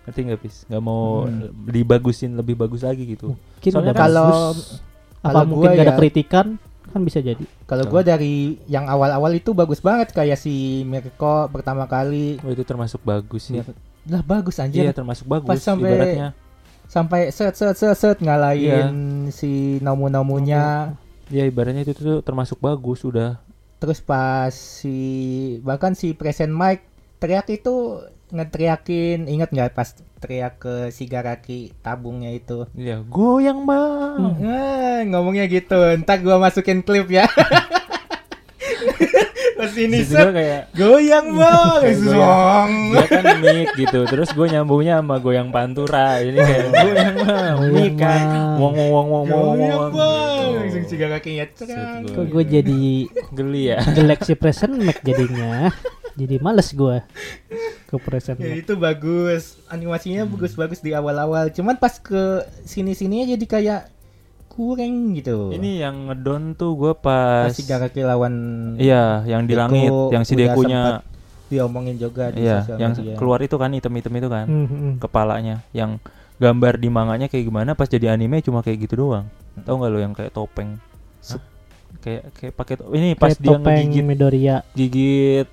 Ngerti nggak pis? Nggak mau Hmm. dibagusin lebih bagus lagi gitu. Mungkin Soalnya udah kan kalau kalau mungkin gua gak ada ya- kritikan kan bisa jadi. kalau gua dari yang awal-awal itu bagus banget kayak si Mirko pertama kali. Oh itu termasuk bagus sih. Lah bagus anjir. Iya termasuk bagus. Pas sampai- Ibaratnya. Sampai set set set set ngalahin si nomu-nomunya. Ya ibaratnya itu tuh termasuk bagus udah. Terus pas si bahkan si present Mike teriak itu ngeteriakin ingat nggak pas teriak ke Sigaraki tabungnya itu Iya, goyang bang. Eh, ngomongnya gitu ntar gua masukin klip ya pas ini set kayak goyang bang Kayak goyang. Dia kan mic gitu. Terus gue nyambungnya sama goyang pantura. Ini kayak goyang bang, mic kan. Wong wong wong wong wong goyang wong. bang gitu. langsung Sigarakinya cerang Set Kok gue jadi Geli ya. jelek si present Mac jadinya. Jadi males gue ke present Ya, itu bagus animasinya Hmm. bagus-bagus di awal-awal cuman pas ke sini-sininya jadi kayak kurang gitu Ini yang ngedon tuh gue pas pas. Sigaraki lawan Iya, yang di langit, yang si Dekunya. diomongin juga di Iya, yang media. keluar itu kan item-item itu kan. Hmm, hmm. Kepalanya yang gambar di manganya kayak gimana pas jadi anime cuma kayak gitu doang. Tahu nggak lo yang kayak topeng? Kayak kayak pakai to- ini pas Kayak dia topeng ngegigit Midoriya. gigit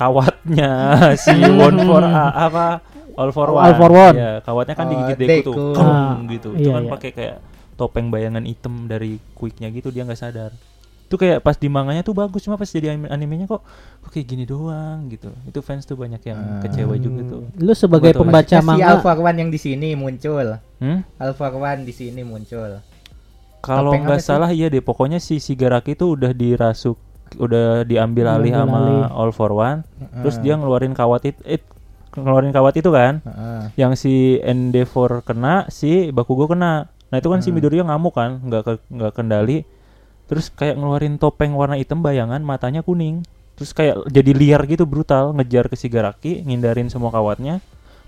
kawatnya si Hmm. One for A- apa All for One. All for One. Iya, kawatnya kan Oh, digigit Deku, tuh. Deku. Kong, Ah, gitu. Itu iya, kan iya. pakai kayak topeng bayangan hitam dari quicknya gitu dia nggak sadar. Itu kayak pas di manganya tuh bagus cuma pas jadi anime- animenya kok kok kayak gini doang gitu. Itu fans tuh banyak yang Ah. kecewa juga tuh. Lu sebagai Gua pembaca si manga Alpha One yang di sini muncul Hmm? Alpha One di sini muncul Kalau nggak sih? salah iya deh pokoknya si Shigaraki tuh udah dirasuk udah diambil alih sama alih. All for One. Terus Heeh. dia ngeluarin kawat itu it, ngeluarin kawat itu kan. Heeh. Yang si Endeavor kena, si Bakugo kena. Nah, itu kan si Hmm. Midoriya ngamuk kan, nggak ke, nggak kendali. Terus kayak ngeluarin topeng warna hitam bayangan, matanya kuning. Terus kayak jadi liar gitu brutal ngejar ke Shigaraki, ngindarin semua kawatnya.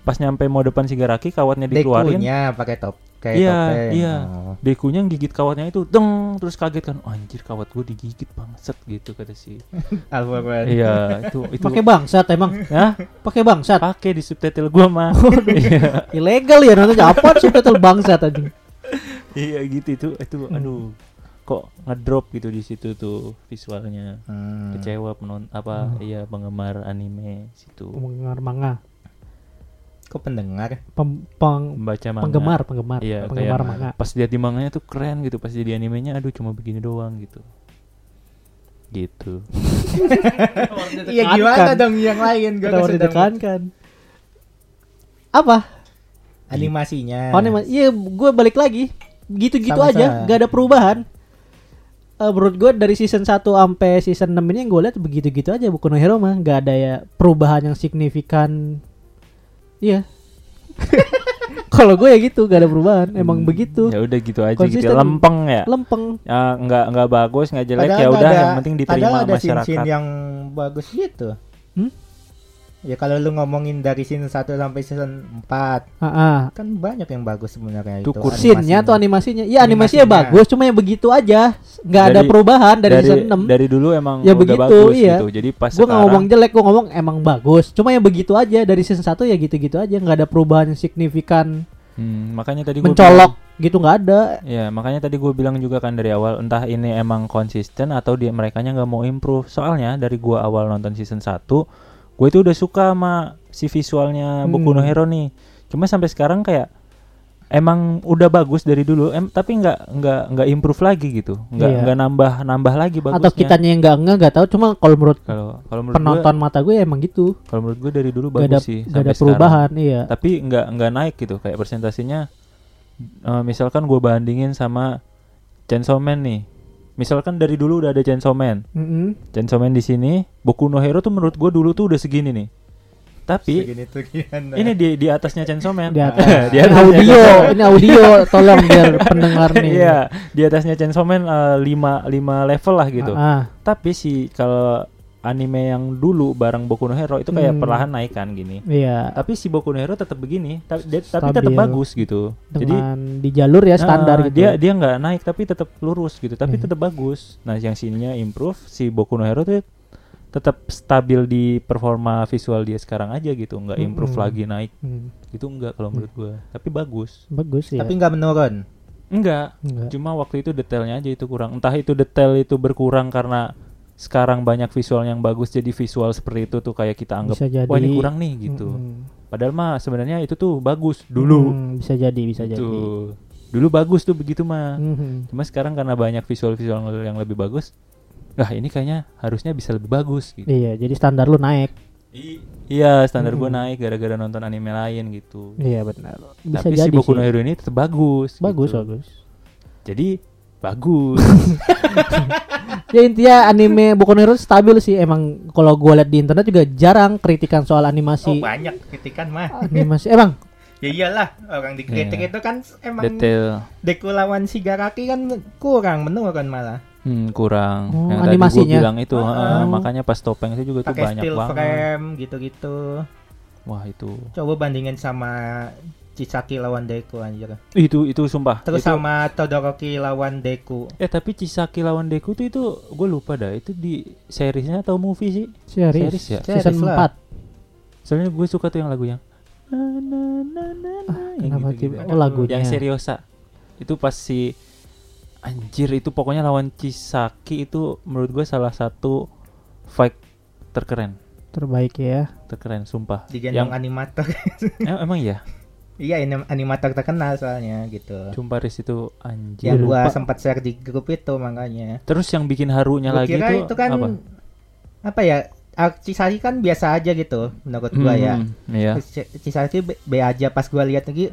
Pas nyampe mau depan Shigaraki, kawatnya dikeluarin. Dekunya pakai top kayak Iya, topeng iya. Oh. Dekunya gigit kawatnya itu, deng, terus kaget kan, oh, anjir kawat gue digigit bangset gitu kata si. Alpha One iya, itu itu. pakai bangsat emang. Hah? Pakai bangsat. Pakai di subtitle gua mah. iya. Ilegal ya nonton apa subtitle bangsat anjing. Iya gitu itu itu aduh kok ngedrop gitu di situ tuh visualnya. Hmm. Kecewa penon apa Hmm. iya penggemar anime situ. Penggemar manga. Kok pendengar Pem, peng- Pembaca manga. penggemar, penggemar, Iya, penggemar kayak manga. Pas lihat di manganya tuh keren gitu, pas jadi animenya aduh cuma begini doang gitu. Gitu. Iya gimana dong yang lain Gua kan Kenapa sedang ditekankan? Apa? animasinya Oh, anima- Iya, gue balik lagi. Gitu-gitu aja, gak ada perubahan. Eh menurut gue dari season 1 sampai season 6 ini yang gue lihat begitu-gitu aja Boku no Hero mah gak ada ya perubahan yang signifikan. Iya. Kalau gue ya gitu, gak ada perubahan. Emang Hmm, begitu. Ya udah gitu aja gitu. Konsisten. Lempeng ya. Lempeng. Ya nggak nggak bagus, nggak jelek ya udah ada- yang penting diterima ada masyarakat. scene-scene yang bagus gitu Hmm? Ya kalau lu ngomongin dari season 1 sampai season 4 Ah, ah. kan banyak yang bagus sebenarnya itu. Scene-nya atau animasinya? Iya, animasinya Animasinya. bagus, cuma yang begitu aja. Nggak ada Dari- perubahan dari, dari, season 6. dari dulu emang Ya udah begitu, bagus iya. gitu. Jadi pas gue sekarang ngomong jelek, gue ngomong emang bagus. Cuma yang begitu aja dari season 1 ya gitu-gitu aja, nggak ada perubahan yang signifikan, Hmm, makanya tadi gua mencolok gitu nggak ada. bilang- ya, makanya tadi gue bilang juga kan dari awal entah ini emang konsisten atau dia mereka nggak mau improve. Soalnya dari gua awal nonton season 1, gue itu udah suka sama si visualnya Boku no Hmm. Hero nih. Cuma sampai sekarang kayak emang udah bagus dari dulu, em, tapi nggak nggak nggak improve lagi gitu, nggak Iya. nggak nambah nambah lagi bagusnya. Atau kitanya yang nggak nggak nggak tahu. Cuma kalau menurut kalau kalau menurut gua penonton mata gue ya emang gitu. kalau menurut gue dari dulu Gak bagus ada sih sampai ada sekarang. perubahan, iya. tapi nggak nggak naik gitu kayak persentasenya eh, misalkan gue bandingin sama Chainsaw Man nih misalkan dari dulu udah ada Chainsaw Man Mm-mm. Chainsaw Man di sini Boku no Hero tuh menurut gue dulu tuh udah segini nih tapi Segini tuh gimana? ini di di atasnya Chainsaw Man Di atas. di Ini atasnya audio, ini audio, tolong biar pendengar nih. iya di atasnya Chainsaw Man eh, lima lima level lah gitu Ah, ah. tapi si kalau anime yang dulu bareng Boku no Hero itu kayak Hmm. perlahan naik kan gini iya. tapi si Boku no Hero tetap begini tapi dia- tapi tetap bagus gitu jadi Dengan di jalur ya standar ah, gitu. dia dia nggak naik tapi tetap lurus gitu tapi Hmm. tetap bagus nah yang sininya improve si Boku no Hero tuh tetap stabil di performa visual dia sekarang aja gitu nggak improve Mm-mm. lagi naik Hmm, gitu enggak kalau menurut gua tapi bagus bagus ya. Tapi nggak menurun. enggak Enggak. cuma waktu itu detailnya aja itu kurang entah itu detail itu berkurang karena sekarang banyak visual yang bagus jadi visual seperti itu tuh kayak kita anggap Bisa jadi. wah ini kurang nih gitu Mm-mm. padahal mah sebenarnya itu tuh bagus dulu Hmm, bisa jadi, bisa jadi. Tuh. dulu bagus tuh begitu mah Mhm. Cuma sekarang karena banyak visual-visual yang lebih bagus, ah ini kayaknya harusnya bisa lebih bagus gitu. Iya, jadi standar lu naik. Iya, standar gue Hmm. naik gara-gara nonton anime lain gitu. Iya benar. Bisa Tapi jadi si Boku no. Hero ini tetap bagus. Bagus gitu. bagus. Jadi bagus. Ya intinya anime Boku no Hero stabil sih emang kalau gue liat di internet juga jarang kritikan soal Oh animasi. banyak kritikan mah. animasi emang Ya iyalah orang dikritik Iya. itu kan emang Detail Deku lawan Shigaraki kan kurang menurun malah. hmm, kurang. Oh, Yang tadi animasinya. gua bilang itu, Oh. heeh, makanya pas topeng itu juga tuh banyak still banget. frame gitu-gitu. Wah, itu. Coba bandingin sama Chisaki lawan Deku anjir. Itu itu sumpah. Terus itu, sama Todoroki lawan Deku. Eh tapi Chisaki lawan Deku tuh itu gue lupa dah. Itu di seriesnya atau movie sih? series, Series ya? season Series lah. 4 Soalnya gue suka tuh yang lagu yang na, na, na, na, na, yang tiba- oh, lagunya. Yang Seriosa. Itu pas si anjir itu pokoknya lawan Chisaki itu menurut gue salah satu fight terkeren. terbaik ya Terkeren sumpah. Digendong yang animator. em- emang ya? iya anim- animator terkenal soalnya gitu. Sumparis itu anjir. Yang gua lupa. sempat share di grup itu makanya. Terus yang bikin harunya Gua lagi kira itu, itu kan apa? apa, ya? ah, Chisaki kan biasa aja gitu menurut gua ya. Hmm, Iya. Terus C- Chisaki B, B aja pas gua lihat lagi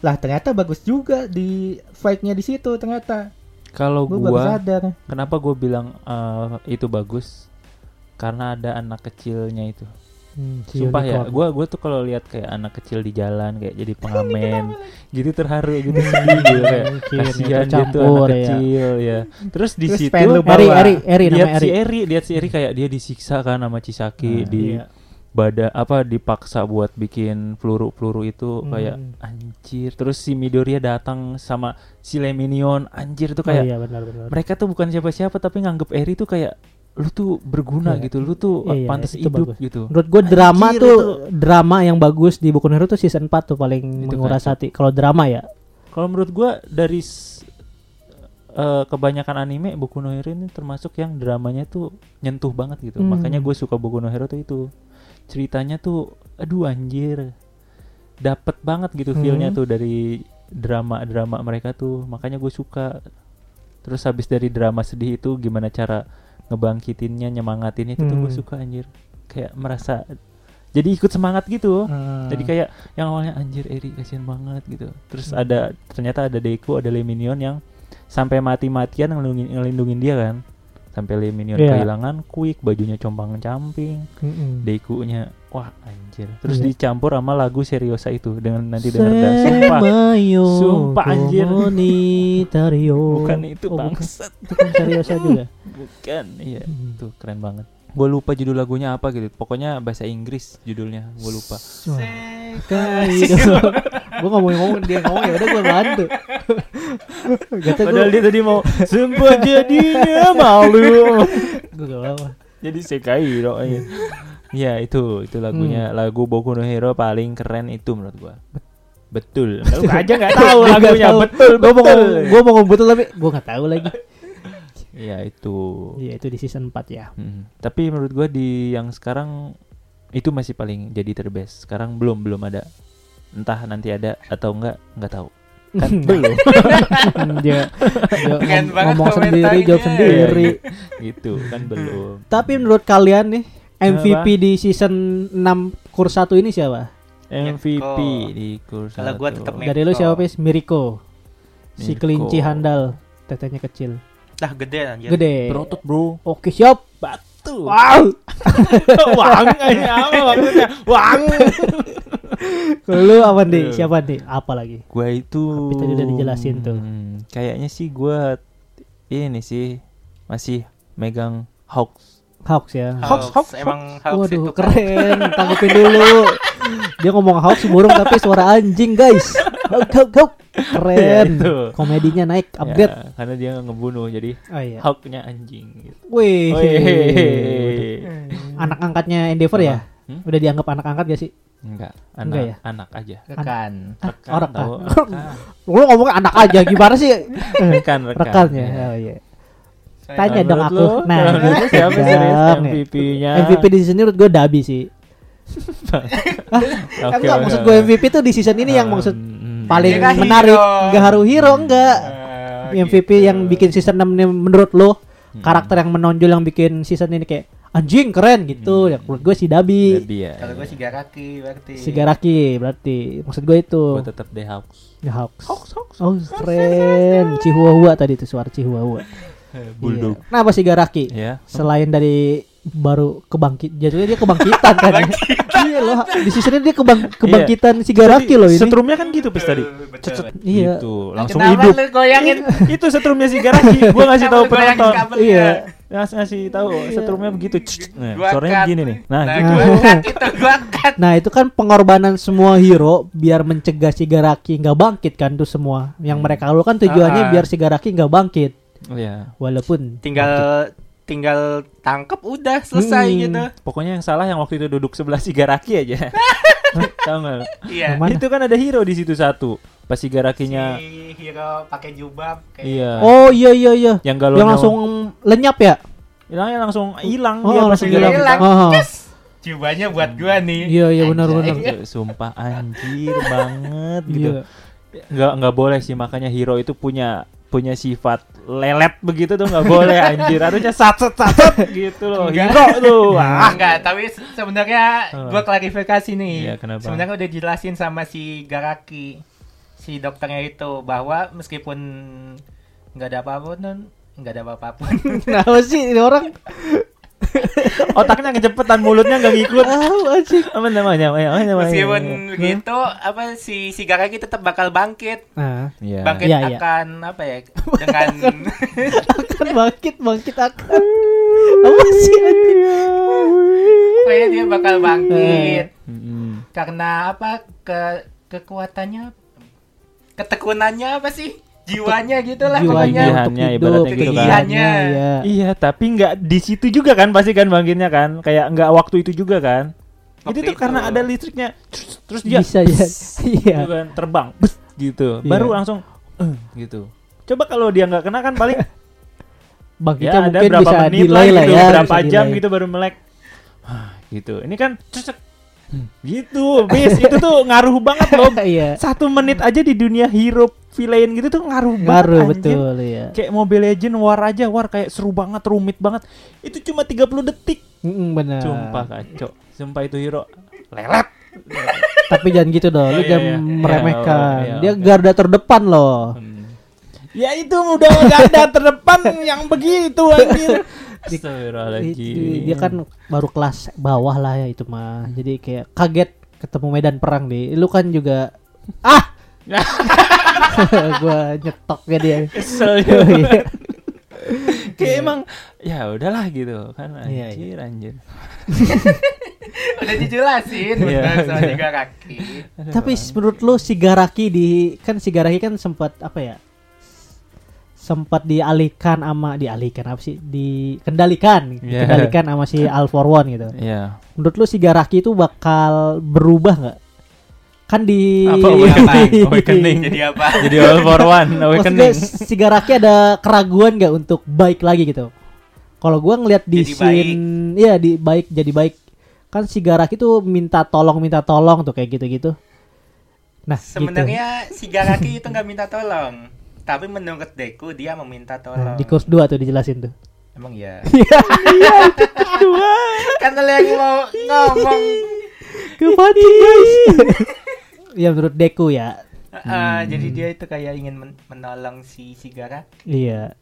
lah ternyata bagus juga di fight-nya di situ ternyata. Kalau Gua baru gua sadar. Kenapa gue bilang eh, itu bagus? Karena ada anak kecilnya itu. Hmm, si Sumpah ya, unicorn. gue gue tuh kalau lihat kayak anak kecil di jalan kayak jadi pengamen, gitu terharu gitu sedih gitu kayak kasihan itu dia tuh campur, anak ya. kecil ya. Terus di Terus situ Eri. Eri Eri lihat si Eri lihat si Eri kayak dia disiksa kan sama Cisaki Nah, di iya. bada apa dipaksa buat bikin peluru-peluru itu Hmm. kayak anjir. Terus si Midoriya datang sama si Leminion anjir tuh oh kayak iya benar benar mereka tuh bukan siapa-siapa tapi nganggep Eri tuh kayak lu tuh berguna Iya. gitu, lu tuh Iya, iya, pantas itu hidup bagus. gitu. Menurut gue drama Anjir, tuh itu. drama yang bagus di Boku no Hero tuh season 4 tuh paling Itu menguras kacau. hati. Kalau drama ya. Kalau menurut gua dari eh, kebanyakan anime Boku no Hero ini termasuk yang dramanya tuh nyentuh banget gitu. Hmm. Makanya gue suka Boku no Hero tuh itu. Ceritanya tuh aduh anjir. Dapet banget gitu feel-nya Hmm. tuh dari drama-drama mereka tuh. Makanya gue suka. Terus habis dari drama sedih itu gimana cara ngebangkitinnya, nyemangatinnya itu tuh gue Hmm. suka anjir. Kayak merasa jadi ikut semangat gitu. Hmm. Jadi kayak yang awalnya anjir Eri kasihan banget gitu. Terus Hmm. ada ternyata ada Deku, ada Leminion yang sampai mati-matian ngelindungin, ngelindungin dia kan. Sampai Leminion Iya. kehilangan quick, bajunya compang-camping, Mm-mm. Deku-nya wah anjir. Terus Iya. dicampur sama lagu Seriosa itu dengan nanti denger dah. Sumpah. Sumpah, anjir. Bukan itu Oh, bukan. bangsat. Itu kan Seriosa juga. Bukan. Iya, Hmm. tuh keren banget. Gue lupa judul lagunya apa gitu. Pokoknya bahasa Inggris judulnya. Gue lupa. Gue ngomong-ngomong dia ngomong ya udah gue bantu. Gata Padahal gue dia tadi mau sumpah jadinya malu. gue gak apa. Jadi Sekai dong. Ya itu itu lagunya lagu Boku no Hero paling keren itu menurut gua. Betul. Lu aja nggak tahu Gua lagunya betul Gue mau ngomong, gue mau ngomong betul tapi gue nggak tahu lagi. Ya itu. Iya itu di season 4 ya. Hmm. Tapi menurut gua di yang sekarang itu masih paling jadi terbest. Sekarang belum belum ada. Entah nanti ada atau enggak nggak tahu. Kan belum. dia, dia Keren ngom- banget ngomong sendiri jawab sendiri. gitu kan belum. Tapi menurut kalian nih MVP Apa? di season 6 kurs 1 ini siapa? MVP Mirko. di kurs Kalau gua tetap Mirko. Dari lu siapa Pis? Miriko. Si Mirko. kelinci handal. Tetenya kecil. Lah gede anjir. Gede. Berotot bro. Oke siap. Batu. Wow. Wang aja apa maksudnya? Wang. Lu apa nih? Siapa nih? Apa lagi? Gua itu Tapi tadi udah dijelasin tuh. Hmm, Kayaknya sih gua ini sih masih megang Hawks. Hawks ya. Hawks, Hawks, emang Hawks Waduh, itu kan keren. Tanggepin dulu. Dia ngomong Hawks burung tapi suara anjing, guys. Hawk, hawk, hawk. Keren. Ya, itu. Komedinya naik, upgrade. Ya, karena dia ngebunuh jadi Oh iya. Hawknya anjing gitu. Wih. Anak angkatnya Endeavor ya? Hmm? Udah dianggap anak angkat gak sih? Enggak, anak Enggak ya? anak aja. rekan. Rekan, orang tahu, kan. rekan. Lu ngomongnya anak aja gimana sih? rekan, rekan. Rekannya. ya. Oh iya. Tanya dong aku. lu, Nah, lu siapa serius MVP-nya? MVP di season ini menurut gue Dabi sih. Oke, enggak, oke, maksud gue MVP tuh di season ini yang maksud Hmm, paling kan menarik. hero. Gak haru hero enggak. Eh, MVP gitu. yang bikin season 6 ini menurut lo Hmm. karakter yang menonjol yang bikin season ini kayak anjing keren gitu. Hmm. Ya menurut gue si Dabi, Jadi ya. Kalau gue Shigaraki berarti. Shigaraki berarti. Maksud gue itu. Gue tetap The Hawks. Ya, Hawks. Oh, keren. Chihuahua tadi itu suara Chihuahua. Bulldog. Iya. Kenapa Shigaraki? Ya. Selain dari baru kebangkit, jadinya dia kebangkitan kan. ya? iya loh, di season ini dia kebang kebangkitan Shigaraki loh ini. Setrumnya kan gitu pas tadi. Cet, betul. Iya. Gitu, langsung Kenapa hidup. goyangin? itu setrumnya si Garaki. Gua ngasih tahu penonton. Iya. Ngas ngasih tahu setrumnya begitu. Nah, suaranya begini nih. Nah, Nah, gitu. gua cut itu gua cut. Nah itu kan pengorbanan semua hero biar mencegah Shigaraki nggak bangkit kan tuh semua. Yang mereka lakukan tujuannya Ah. biar Shigaraki nggak bangkit. Iya. Walaupun Tinggal tinggal tangkap udah selesai Hmm. gitu. Pokoknya yang salah yang waktu itu duduk sebelah si Garaki aja. Tahu nggak? Iya. Itu kan ada hero di situ satu. Pas si Garakinya Si hero pakai jubah kayak iya. Oh iya iya iya. Yang galonnya Yang langsung lenyap ya? hilangnya langsung hilang Oh, dia langsung hilang. Hilang. Oh. jubahnya buat gua nih. Iya iya benar benar. Itu Sumpah anjir banget gitu. Iya. nggak nggak boleh sih makanya hero itu punya punya sifat lelet begitu tuh nggak boleh anjir harusnya satset satset gitu loh Enggak. hero tuh Ah, enggak, tapi se- sebenarnya gua klarifikasi nih. Iya, kenapa? Sebenarnya udah jelasin sama si Garaki, si dokternya itu bahwa meskipun nggak ada apa-apa nggak ada apa-apa pun. Kenapa sih ini orang? Otaknya kecepetan mulutnya nggak ngikut apa namanya apa namanya meskipun begitu, apa si si Garaki tetap bakal bangkit. Nah, Iya. Bangkit Iya, iya. akan apa ya? Dengan kan bangkit bangkit akan. Apa sih? pokoknya dia bakal bangkit. Mm-mm. Karena apa? Ke kekuatannya ketekunannya apa sih? Jiwanya gitu lah Jiwanya pokoknya. ibaratnya gitu kan. kegigihannya, iya. iya tapi nggak di situ juga kan pasti kan bangkitnya kan kayak nggak waktu itu juga kan Waktu itu tuh itu. karena ada listriknya terus, terus dia Bisa ya. Iya. gitu kan, terbang bus, gitu Iya. baru langsung eh, gitu coba kalau dia nggak kena kan paling Bangkitnya ya ada mungkin berapa bisa menit lah delay lah gitu, ya. berapa jam delay. gitu baru melek gitu ini kan cecek gitu bis itu tuh ngaruh banget loh Iya. satu menit aja di dunia hero villain gitu tuh ngaruh banget Ngaruh anjir. betul ya. kayak Mobile Legend war aja war kayak seru banget rumit banget itu cuma 30 detik Mm, benar. sumpah kacau sumpah itu hero lelet Tapi jangan gitu dong, lu Iya, jangan iya. meremehkan. Iya, Dia oke. garda terdepan loh. Hmm. ya itu udah gak ada terdepan yang begitu anjir Astagfirullahaladzim. Dia kan baru kelas bawah lah ya itu mah. Jadi kayak kaget ketemu medan perang deh. Lu kan juga ah gua nyetok ya dia. kesel iya. kayak emang ya udahlah gitu kan Iya, anjir anjir Udah dijelasin Iya. sama si Garaki. Tapi menurut lu si Garaki di kan si Garaki kan sempat apa ya? Sempat dialihkan sama dialihkan apa sih? Dikendalikan, Iya. dikendalikan sama si All for One gitu. ya Menurut lu si Garaki itu bakal berubah nggak? Kan di Apa, awakening? Jadi apa? jadi all for one Maksudnya awakening si Garaki ada keraguan nggak untuk baik lagi gitu? Kalau gua ngeliat di Jadi scene, iya di baik jadi baik. Kan si Garaki tuh minta tolong minta tolong tuh kayak gitu-gitu. Nah, gitu. Sebenarnya si Garaki itu nggak minta tolong. Tapi menurut Deku dia meminta Nah, tolong. di course 2 tuh dijelasin tuh. Emang ya. Iya, kan lo yang mau ngomong. Kepancing guys. ya menurut Deku ya. Ah, jadi dia itu kayak ingin men- menolong si si Gara. Iya.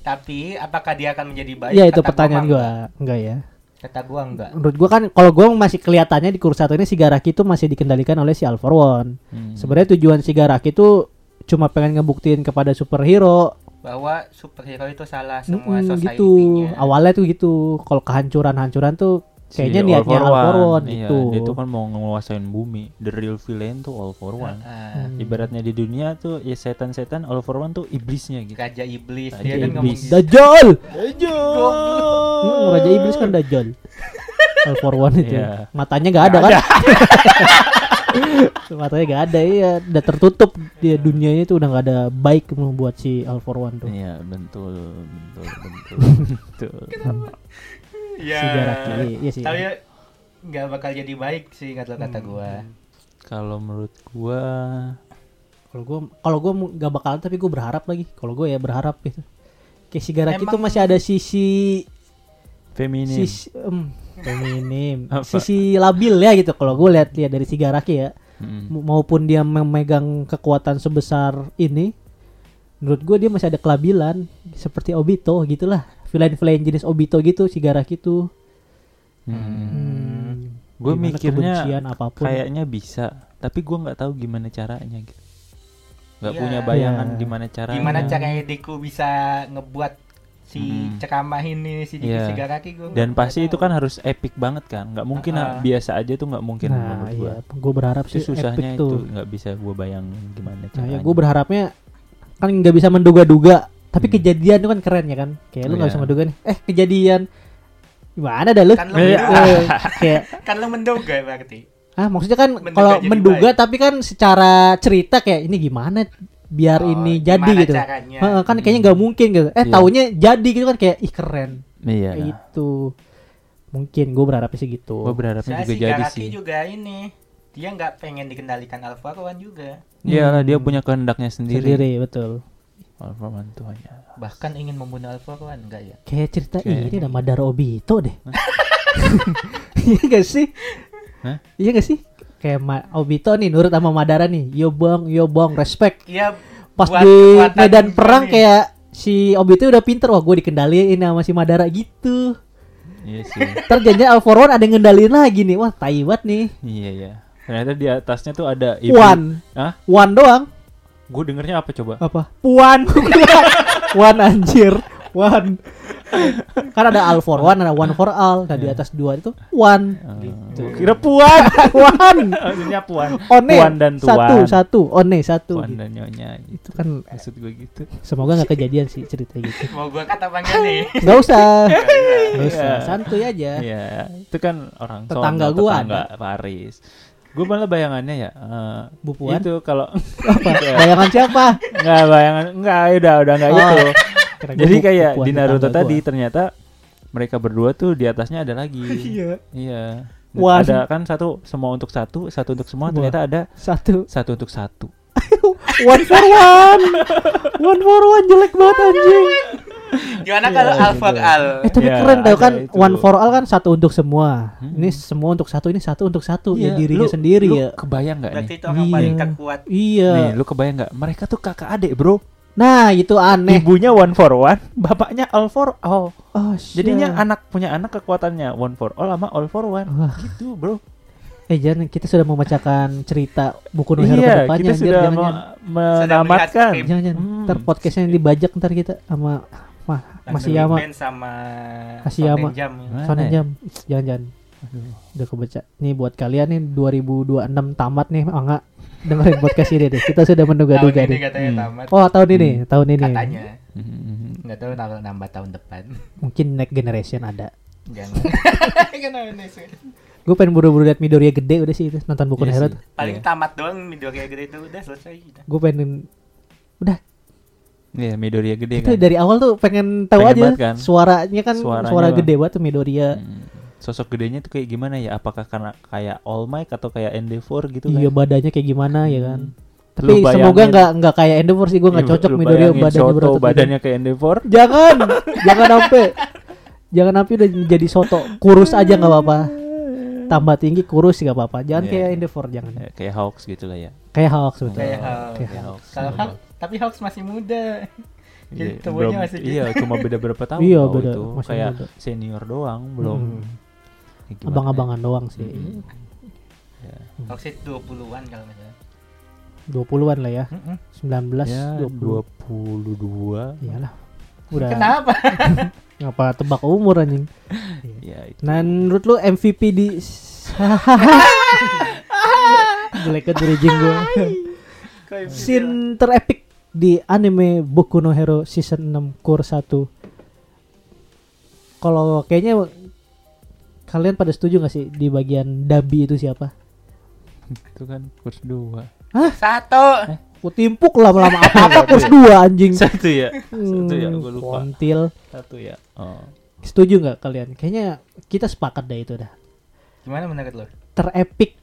Tapi apakah dia akan menjadi baik? Iya itu pertanyaan gua. Enggak ya. Kata gua enggak. Menurut gua kan kalau gua masih kelihatannya di kursi satu ini si Garaki itu masih dikendalikan oleh si All for One. Hmm. Sebenarnya tujuan si Garaki itu cuma pengen ngebuktiin kepada superhero Bahwa superhero itu salah semua society-nya. gitu. Awalnya tuh gitu. Kalau kehancuran-hancuran tuh Si kayaknya All niatnya All for One. One Iya, gitu. dia tuh kan mau nguasain bumi the real villain tuh all for one Hmm. ibaratnya di dunia tuh ya setan-setan all for one tuh iblisnya gitu Raja iblis Raja dia kan ngomong iblis. gitu. Dajjal. Ajo. Hmm, Raja Iblis kan Dajjal. All for One itu. Iya. Matanya nggak ada kan? Matanya nggak ada iya, udah tertutup dia dunianya itu udah nggak ada baik membuat si All for One tuh. Iya betul betul betul betul. Iya. Si Garaki, iya sih. Tapi nggak bakal jadi baik sih kata kata gua. Kalau menurut gua Kalau gua kalau gua nggak bakalan tapi gua berharap lagi. Kalau gua ya berharap gitu. Kayak si Garaki tuh masih ada sisi Feminim. sisi em, feminim sisi labil ya gitu kalau gue lihat lihat dari Sigaraki ya Mm. M- maupun dia memegang kekuatan sebesar ini menurut gue dia masih ada kelabilan seperti Obito gitulah villain-villain jenis Obito gitu Sigaraki tuh Mm. hmm, Gue mikirnya apa pun kayaknya bisa, tapi gue nggak tahu gimana caranya gitu. Nggak Iya. punya bayangan Iya. gimana caranya. Gimana caranya Deku bisa ngebuat si Hmm. ceramah ini si Deku Iya. Shigaraki gue Dan pasti itu kan harus epic banget kan, nggak mungkin Ah. ah, biasa aja tuh nggak mungkin nah menurut gue. iya gue berharap sih susahnya epic itu tuh nggak bisa gue bayangin gimana nah caranya. ya gue berharapnya kan nggak bisa menduga-duga tapi Hmm. kejadian itu kan keren ya kan kayak lu nggak Iya. bisa menduga nih eh kejadian gimana dah lu Kan lu Iya. menduga. Eh, kayak kan lu menduga berarti ah maksudnya kan Menduga kalau menduga baik. tapi kan secara cerita kayak ini gimana biar Oh, ini jadi gitu caranya. Heeh, kan kayaknya nggak mungkin gitu eh Iya. taunya jadi gitu kan kayak ih keren Iya. kayak gitu mungkin gue berharapnya sih gitu Gue berharapnya Saya juga si jadi Garaki sih. juga ini dia nggak pengen dikendalikan Alpha One juga Iyalah dia Hmm. punya kehendaknya sendiri. sendiri betul Alpha tuh hanya. bahkan ingin membunuh Alpha One enggak ya kayak cerita Kayak- ini dah Madara Obito deh iya gak sih Hah? iya gak sih kayak Ma- Obito nih nurut sama Madara nih yo bang yo bang respect iya pas buat di medan perang nih. kayak si Obito udah pinter wah gue dikendaliin sama si Madara gitu Iya sih. jangan All for One ada yang ngendaliin lagi nih wah tai banget nih iya ya. Ternyata di atasnya tuh ada ibu. One Hah? One doang Gue dengernya apa coba? apa Puan One anjir One kan ada All for One ada One for All nah di Iya. atas dua itu One Gitu. Kira puan. One Maksudnya puan. One Puan dan tuan. satu satu One satu Puan gitu. dan nyonya. Gitu. itu kan Maksud gue gitu. semoga nggak kejadian sih cerita gitu mau gua kata panggil nih nggak usah nggak Iya. usah santuy aja Iya, itu kan orang Tetangga gua tetangga Paris. Gue malah bayangannya ya eh, Bu Puan? itu kalau apa bayangan siapa nggak bayangan nggak udah udah nggak Oh. itu. Jadi kayak di Naruto tadi gua. ternyata mereka berdua tuh di atasnya ada lagi. iya Iya. Wah. Ada kan satu semua untuk satu, satu untuk semua. Wah. Ternyata ada satu satu untuk satu. one for one one for one jelek banget anjing gimana Iya, kalau Al for gitu. Al eh tapi Ya, keren tau kan itu. one for all kan satu untuk semua Hmm. ini semua untuk satu ini satu untuk satu ya Iya, dirinya lu- sendiri lu ya Kebayang nggak berarti nih? itu orang Iya. paling terkuat iya Nih, lu kebayang nggak? Mereka tuh kakak adik, bro. Nah itu aneh Ibunya one for one, bapaknya all for all. oh Jadinya shit. anak punya anak kekuatannya one for all sama all for one. Wah. Gitu, bro. eh jangan kita sudah membacakan cerita buku no hero iya, ke depannya kita sudah jangan, me- jangan. menamatkan. jangan, jangan. Hmm. ntar podcastnya dibajak ntar kita sama mah masih Thundering sama Masih sama. Jam Soalnya ya? jam jangan jangan Aduh. udah kebaca nih buat kalian nih 2026 tamat nih oh enggak dengerin podcast ini deh kita sudah menduga-duga ini nih katanya Hmm. tamat oh tahun ini tahun ini katanya Hmm. nggak tahu nambah nambah tahun depan mungkin next generation ada jangan gue pengen buru-buru liat Midoriya gede udah sih itu nonton buku Iya no hero paling Iya. tamat doang kayak gitu itu udah selesai gitu. gue pengen udah Iya, Midoriya gede itu kan. dari awal tuh pengen tahu Pengen aja kan? suaranya kan Suaranya suara bang. gede banget tuh Midoriya Hmm. Sosok gedenya tuh kayak gimana ya? Apakah karena kayak All Might atau kayak Endeavor gitu iya kan? badannya kayak gimana ya kan Hmm. tapi bayangin- semoga nggak nggak kayak Endeavor sih gue nggak Iya, cocok Midoriya bayangin badannya Shoto berotot gitu. badannya kayak Endeavor. jangan jangan sampai jangan sampai udah jadi soto kurus aja nggak apa-apa tambah tinggi kurus nggak apa-apa jangan Iya. kayak Endeavor jangan Ya, kayak Hawks gitu lah ya. kayak Hulk sebetulnya Kayak. Hawks. Kalau Hulk, tapi Hawks masih muda. Jadi Iya, tubuhnya belum- masih gitu. Iya, cuma beda berapa tahun Iya, beda, itu. masih Kayak muda. senior doang, belum. Hmm. Ya, gimana abang-abangan doang sih Hmm. ya? Hawks itu 20-an kalau salah. 20-an lah ya Mm-mm. 19 Ya, 20 22. iyalah udah Kenapa? ngapa tebak umur anjing Ya, itu. nah menurut lu MVP di jelek bridging gue scene terepik di anime Boku no Hero season 6 core 1 kalau kayaknya kalian pada setuju gak sih di bagian Dabi itu siapa? itu kan kurs 2. Satu. Ku timpuk lama-lama apa-apa kurs 2 anjing. Satu ya. Satu ya, Hmm, gue lupa. Kontil. Satu ya. Oh. Setuju nggak kalian? Kayaknya kita sepakat dah itu dah. Gimana menurut lo? Terepik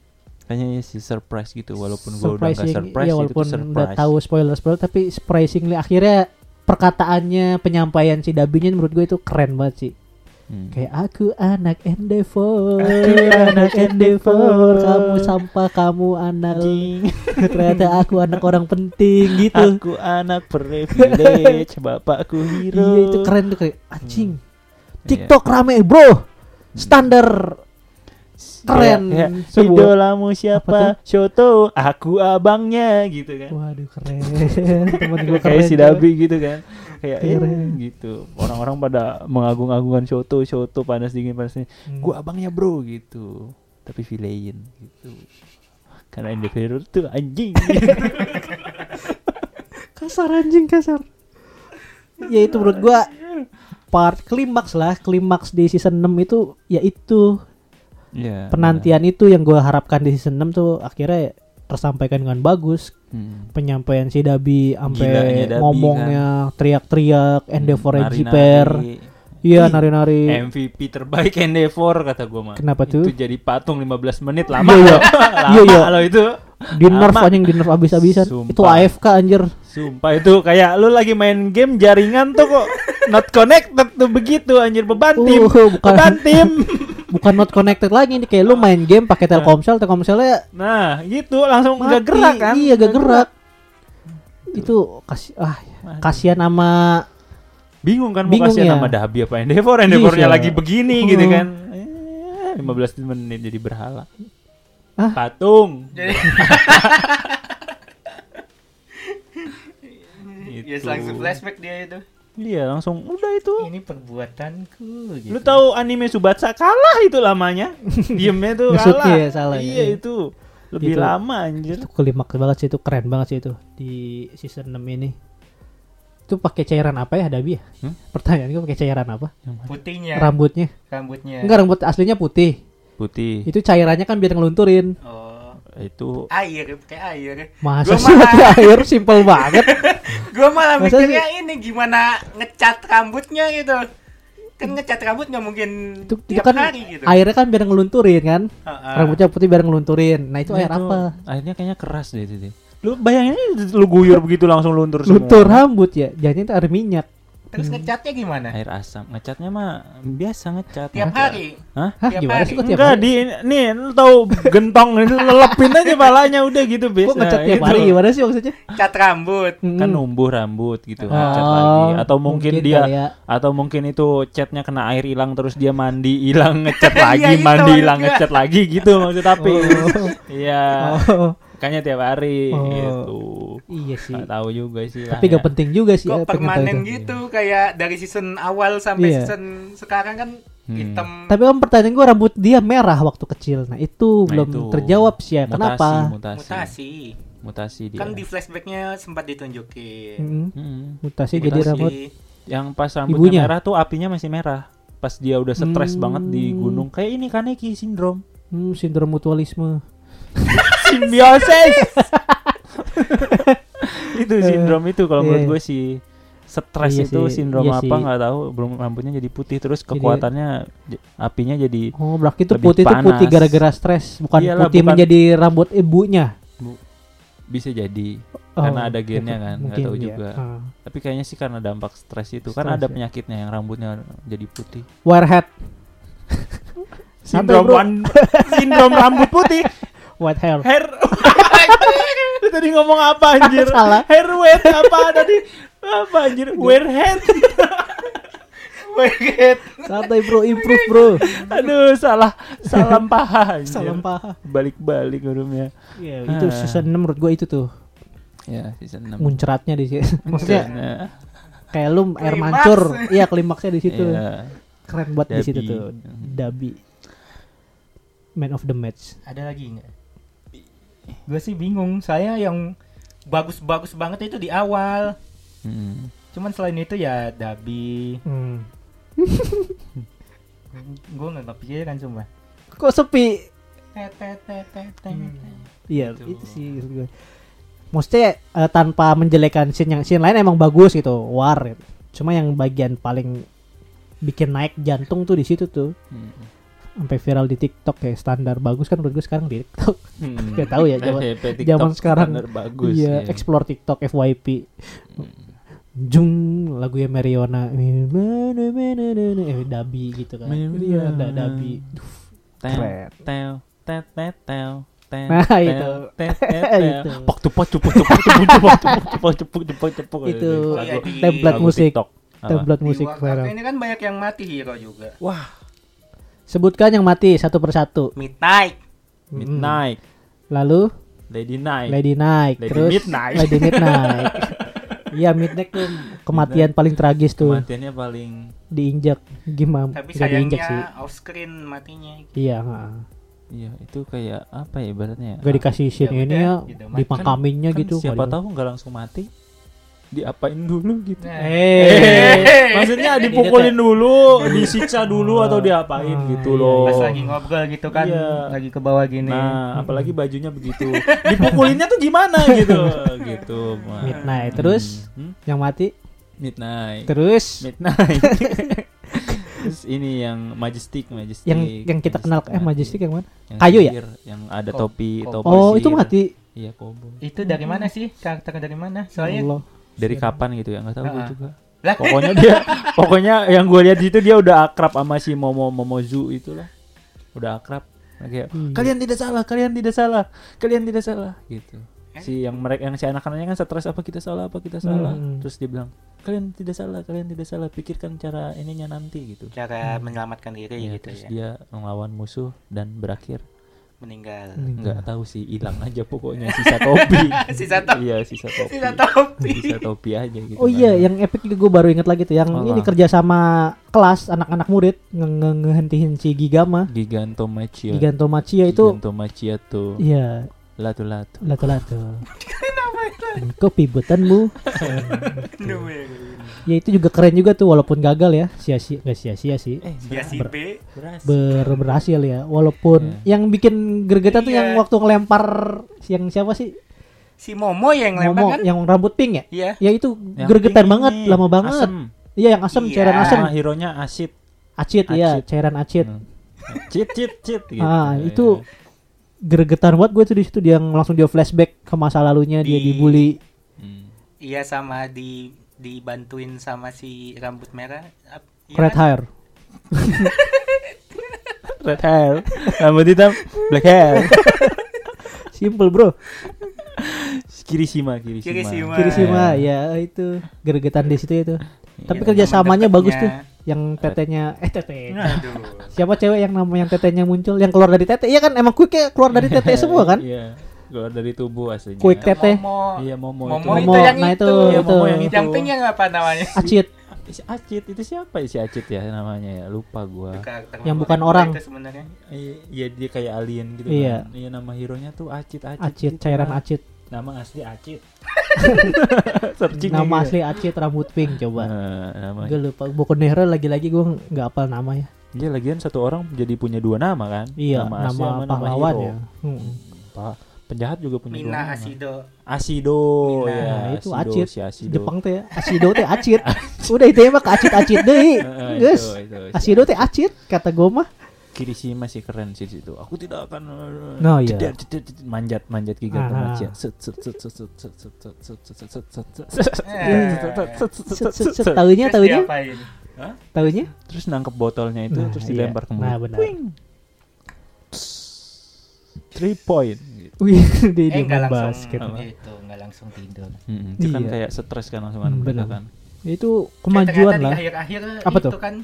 Kayaknya sih surprise gitu walaupun gue udah gak surprise ya itu walaupun tuh udah tahu spoiler spoiler tapi surprisingly akhirnya perkataannya penyampaian si Dabinya menurut gue itu keren banget sih. Hmm. Kayak aku anak Endeavor, anak Endeavor, kamu sampah, kamu anak. Ternyata aku anak orang penting gitu. Aku anak privilege, bapakku hero. Iya itu keren tuh kayak anjing. Iya. TikTok rame bro, standar keren. Ya, Sebuah- idolamu Apa siapa? Shoto, aku abangnya gitu kan. Waduh keren, temen gue keren. Kayak si. Dabi gitu kan. Kayak eh, Keren. gitu. Orang-orang pada mengagung-agungkan Shoto, Shoto panas dingin panas dingin. Hmm. Gua abangnya bro gitu. Tapi villain gitu. Karena Endeavor tuh anjing. kasar anjing kasar. Ya itu menurut gua part klimaks lah, klimaks di season 6 itu ya itu Iya. penantian itu yang gua harapkan di season 6 tuh akhirnya tersampaikan dengan bagus. Hmm. Penyampaian si Dabi sampai kan. ngomongnya teriak-teriak Endeavor Nari-nari. Jiper. Iya nari-nari. MVP terbaik Endeavor kata gua mah. Kenapa tuh? Itu jadi patung 15 menit lama. Iya, iya. Lama Iya, iya. Kalau itu Di nerf anjing di nerf abis-abisan. Sumpah. Itu AFK anjir. Sumpah itu kayak lu lagi main game jaringan tuh kok not connected tuh begitu anjir beban tim. Uh, bukan. Beban tim. Bukan not connected lagi ini kayak lu main game pakai Telkomsel, Telkomselnya Nah, gitu langsung mati. gak gerak kan? Iya, gak gerak. Itu kasih ah kasihan sama Bingung kan mau Bingung kasih ya. nama Dabi apa Endeavor, Endeavornya Iya. lagi begini gitu Hmm. kan. Eh, 15 menit jadi berhala. Hah? Patung. Jadi Gitu. ya langsung flashback dia itu. Iya, langsung udah itu. Ini perbuatanku gitu. Lu tahu anime Subatsa kalah itu lamanya. Diemnya tuh kalah. ya, salah ya. Iya itu. Lebih Itu. lama anjir. itu klimaks banget sih itu keren banget sih itu di season 6 ini. Itu pakai cairan apa ya Dabi ya? Hmm? Pertanyaan gue pakai cairan apa? Putihnya, Rambutnya. rambutnya. Enggak rambut aslinya putih. Putih. Itu cairannya kan biar ngelunturin. Oh, Itu air, pakai air. Masa Gua sih malah- pakai air simple banget. Gua malah Masa mikirnya ini gimana ngecat rambutnya gitu. Kan ngecat rambut nggak mungkin itu, itu tiap kan hari gitu. airnya kan biar ngelunturin kan. Heeh. Rambutnya putih biar ngelunturin. Nah, itu Nah, air apa? Airnya kayaknya keras deh itu. Lu bayangin lu guyur begitu langsung luntur semua. Luntur rambut ya. Jangan itu air minyak. Terus ngecatnya gimana? Air asam. Ngecatnya mah biasa ngecat. Tiap hari. Hah? Hah, Tiap gimana hari. sih kok tiap Enggak hari? di nih lu tahu gentong ini lelepin aja palanya udah gitu biasa. Kok ngecat tiap Itu. hari gimana sih maksudnya? Cat rambut. Kan Hmm. numbuh rambut gitu Oh, ngecat lagi atau mungkin, dia kali ya. atau mungkin itu catnya kena air hilang terus dia mandi hilang ngecat Iya, lagi itu mandi hilang ngecat lagi gitu maksud tapi Oh. iya Oh, kayaknya tiap hari Oh. gitu iya sih. nggak tahu juga sih Tapi gak ya. penting juga sih. Kok ya, permanen itu. gitu kayak dari season awal sampai Iya. season sekarang kan Hmm. hitam. Tapi kan pertanyaan gue rambut dia merah waktu kecil. Nah itu Nah, belum itu. terjawab sih ya. Mutasi, Kenapa? mutasi mutasi. mutasi dia Kan di flashbacknya sempat ditunjukin. Mm-mm. Hmm. Mutasi jadi Mutasi. rambut. yang pas rambutnya Ibunya? merah tuh apinya masih merah pas dia udah stres Hmm. banget di gunung kayak ini Kaneki sindrom Hmm, sindrom mutualisme. simbiosis. Itu sindrom itu kalau Iya. menurut gue sih. Stres Iya itu sih, sindrom iya apa nggak tahu. Belum rambutnya jadi putih terus Jadi- kekuatannya j- apinya jadi Oh, berarti itu putih itu putih gara-gara stres, bukan Iyalah, putih bukan- menjadi rambut ibunya. bisa jadi. Oh, karena ada gennya kan nggak tahu iya. juga. Ah. tapi kayaknya sih karena dampak stres itu. Kan Stres, ada ya. penyakitnya yang rambutnya jadi putih. Wirehead, sindrom sindrom rambut putih white hair. hair lu tadi ngomong apa anjir Salah. hair wet apa tadi apa anjir wear head Wait. Santai bro, improve bro. aduh salah salah paha anjir. Salam paha. balik-balik hurufnya Iya, itu Ah. season 6 menurut gua itu tuh ya season 6 muncratnya di situ. Maksudnya kayak lu air mancur. Iya, klimaksnya di situ. iya. Keren banget di situ tuh. Dabi. Man of the match. Ada lagi nggak? Gue sih bingung. Saya yang bagus-bagus banget itu di awal. Hmm. Cuman selain itu ya Dabi. Hmm. Gue nggak kepikiran cuma. Kok sepi? Hmm. Iya, Gitu. itu sih gue. Maksudnya eh, tanpa menjelekan scene yang scene lain emang bagus gitu, war. gitu. Cuma yang bagian paling bikin naik jantung tuh di situ tuh. Hmm. Sampai viral di TikTok kayak standar bagus kan menurut gue sekarang di TikTok. Hmm. Gak tahu ya, zaman- Eh, zaman sekarang. bagus iya, ya. explore TikTok FYP. Hmm. jung lagu ya Meriona eh Dabi gitu kan iya ada Dabi Keren. Tel, tel, tel, tel, Nah, itu. Itu. Pok cepuk cepuk cepuk cepuk cepuk cepuk cepuk cepuk cepuk Itu template musik template musik viral ini kan banyak yang mati hero juga. Wah, sebutkan yang mati satu persatu. Midnight. Midnight, lalu? Lady Night. Lady Night. Lady terus? Midnight. Lady Midnight. Iya Midnight tuh kematian paling tragis tuh. Kematiannya paling diinjak gimana? Tapi nggak diinjak sih sayangnya off screen matinya. iya Iya, itu kayak apa ya ibaratnya ya? Gak dikasih scene Ya ini udah, ya gitu, dimakaminnya Kan gitu siapa nggak tahu nggak langsung mati. Diapain dulu gitu. Nah. Eh, Maksudnya dipukulin dulu, disiksa dulu atau diapain Ah, gitu iya, loh. Pas lagi ngobrol gitu kan, Iya. lagi ke bawah gini. Nah, apalagi bajunya begitu. Dipukulinnya tuh gimana gitu. gitu. Mas. Midnight. Terus? Hmm? yang mati Midnight. terus Midnight. Terus ini yang Majestic, Majestic. yang yang kita kenal eh Majestic yang mana Yang kayu ya? Yang ada Ko- topi, ko- topi. oh itu mati Iya, kobo. Itu dari mana sih? Karakter dari mana? Soalnya Allah Dari kapan gitu ya? Nggak tahu gue Ah. juga. Lah. Pokoknya dia pokoknya yang gue lihat di situ dia udah akrab sama si Momo Momozu itu lah. Udah akrab. Kayak, Hmm. kalian tidak salah, kalian tidak salah, kalian tidak salah gitu. Eh? Si yang mereka yang si anak-anaknya kan stres apa kita salah apa kita salah. Hmm. Terus dia bilang, kalian tidak salah, kalian tidak salah, pikirkan cara ininya nanti gitu. cara menyelamatkan diri Iya, gitu terus ya. dia melawan musuh dan berakhir Meninggal. Hmm. nggak tahu sih hilang aja pokoknya sisa topi. Sisa topi. Iya, sisa topi. Sisa topi. Sisa topi aja gitu. Oh iya, kan. yang epic juga gue baru inget lagi tuh, yang ini kerja sama kelas anak-anak murid nge nge- ngehentiin si Gigama, Gigantomachia. Gigantomachia itu, Gigantomachia tuh iya latu-latu. lato-lato. Kopi buatanmu. ya itu juga keren juga tuh walaupun gagal ya, sia-sia gak sia-sia sih. Eh, Ya Ber- berhasil. Ber berhasil ya, walaupun Iya. yang bikin gregetan tuh Iya. yang waktu ngelempar yang siapa sih? Si Momo yang lempar Momo kan? yang rambut pink ya? Iya. Ya itu Yang gregetan ini, banget, lama banget. asem. Iya yang asem, Iya. cairan asem. Ah, hero-nya asid. Acit, iya, Acit. cairan acit. Hmm. Cheat, cheat, cheat gitu. Ah, Ya, itu gregetan banget gue tuh di situ dia langsung dia flashback ke masa lalunya dia Di- dibully. Hmm. Iya sama di dibantuin sama si rambut merah. Iya Red kan? hair. Red hair, rambut hitam, black hair. Simple, Bro. Kirishima, Kirishima. Kirishima. Kirishima ya itu gregetan di situ itu. Tapi Iya, kerjasamanya teman bagus tuh. Yang tetenya eh. Aduh. Siapa cewek yang nama yang tetenya muncul yang keluar dari tete? Iya kan emang quick kayak keluar dari tete semua kan? Iya, keluar dari tubuh aslinya. Quick Itu Tete. Momo. Iya, Momo, Momo, itu. itu, Momo, yang nah itu. itu, itu. Momo yang itu. Yang pink yang apa namanya? Acit. Si Acit itu siapa ya si Acit ya namanya ya lupa gua. Yang bukan orang. itu sebenarnya. Iya iya, dia kayak alien gitu Iya. kan. Iya nama hero-nya tuh Acit Acit. Acit, gitu cairan lah. acit. Nama asli Acit. Searching Nama lagi. asli acit rambut pink coba. Nah, nama. Gue lupa. Boku Nero lagi-lagi gue nggak apal namanya. Dia lagian satu orang jadi punya dua nama kan? Iya, asli nama, sama pahlawan hero. ya. Hmm. Pa- penjahat juga punya Mina Asido. Asido Mina. ya, itu Asido, acit. Si Asido. Jepang teh ya. Asido teh acit. Udah itu ya mah acit-acit deh. Guys. Asido teh acit kata gue mah. Kirishima sih keren sih situ. Aku tidak akan no, iya. Yeah. manjat manjat giga ya. Tahunya tahunya. Tahunya? Terus nangkep botolnya itu nah, terus dilempar iya. kembali. Nah, benar. Three point. Wih, dia Eh dia enggak main langsung basket. Itu enggak langsung tidur. Mm-mm, Itu kan Iya. kayak stres kan langsung Hmm, kan benar. kan. Itu kemajuan lah. Di akhir-akhir Apa itu tuh? kan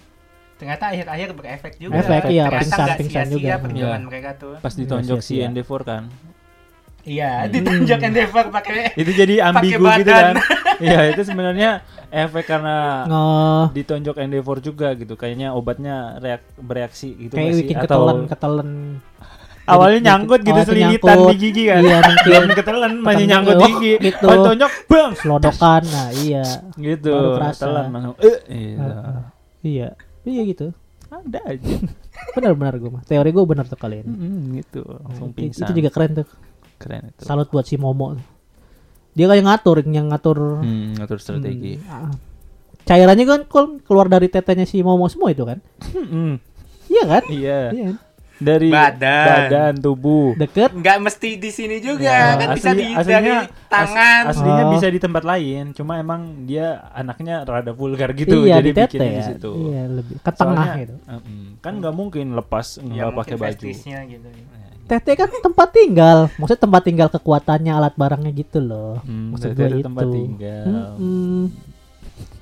ternyata akhir-akhir berefek juga. Efek, iya, pingsan- pingsan juga. perjuangan Iya. mereka tuh. Pas ditonjok si sia-sia. Endeavor kan. Iya, Hmm. ditonjok Endeavor pakai Itu jadi ambigu gitu badan. kan. Iya, itu sebenarnya efek karena Oh, ditonjok Endeavor juga gitu. Kayaknya obatnya reak bereaksi gitu kayak sih? bikin Atau. Awalnya nyangkut gitu selilitan nyangkut. di gigi kan. Iya, mungkin. Belum ketelan masih nyangkut oh, gigi. gitu. Pas tonjok bang Selodokan. Nah, iya. gitu. Baru kerasa. Telan langsung. Eh, iya. Heeh. Iya. Iya gitu. Ada aja. Benar-benar gue mah. Teori gue benar tuh kali ini. Mm, gitu. Nah, Langsung itu, pingsan. itu juga keren tuh. keren itu. Salut buat si Momo. Dia kayak ngatur, yang ngatur Hmm, ngatur strategi. Hmm, ah. Cairannya kan keluar dari tetenya si Momo semua itu kan? Hmm, Iya kan? Iya. Iya. Dari Badan. badan tubuh. Deket. Nggak mesti di sini juga, Ya, kan bisa asli- di aslinya dari tangan. as- aslinya Oh. bisa di tempat lain, cuma emang dia anaknya rada vulgar gitu, iya jadi bikinnya ya. di situ. Iya lebih ke tengah Soalnya, gitu. kan nggak mungkin lepas Ya, nggak mungkin pakai baju. gitu. Tete kan tempat tinggal. Maksudnya tempat tinggal kekuatannya alat barangnya gitu loh. Hmm, Maksud gua itu tempat tinggal. Mm-mm.